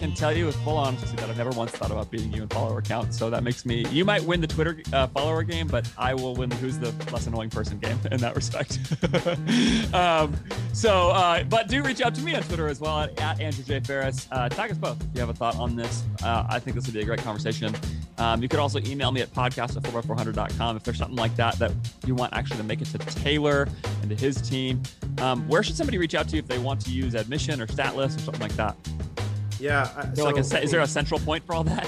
S1: can tell you with full honesty that I've never once thought about beating you in follower count. So that makes me, you might win the Twitter uh, follower game, but I will win the who's the less annoying person game in that respect. um, so, uh, but do reach out to me on Twitter as well at, at Andrew J. Faris. Uh, tag us both if you have a thought on this. Uh, I think this would be a great conversation. Um, you could also email me at podcast at 4x400.com if there's something like that that you want actually to make it to Taylor and to his team. Um, where should somebody reach out to you if they want to use admission or Statlas or something like that?
S2: Yeah. I-
S1: Is there, like a, is there a central point for all that?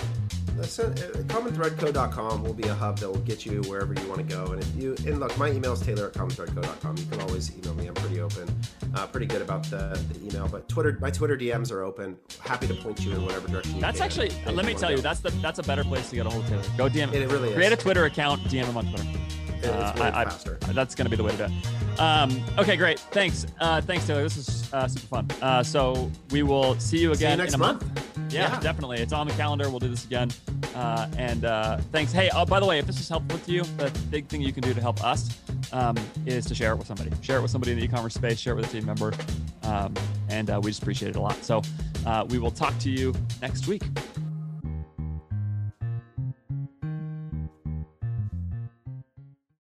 S2: Uh, commonthreadco.com will be a hub that will get you wherever you want to go. And if you, and look, my email is taylor at commonthreadco.com. You can always email me. I'm pretty open, uh, pretty good about the, the email. But Twitter, my Twitter DMs are open. Happy to point you in whatever direction
S1: That's
S2: can.
S1: actually. Let me
S2: wanna
S1: tell you, that's the that's a better place to get a hold of Taylor. Go DM.
S2: It really is.
S1: Create a Twitter account. DM him on Twitter. Uh, I- I-
S2: faster.
S1: That's going to be the way to do it. Um, okay, great. Thanks. Uh, thanks, Taylor. This is uh, super fun. Uh, so we will see you
S2: See you
S1: again
S2: next
S1: in a month.
S2: month.
S1: Yeah,
S2: Yeah.
S1: definitely. It's on the calendar. We'll do this again. Uh, and uh, thanks. Hey, oh, by the way, if this is helpful to you, the big thing you can do to help us um, is to share it with somebody. Share it with somebody in the e-commerce space. Share it with a team member. Um, and uh, we just appreciate it a lot. So uh, we will talk to you next week.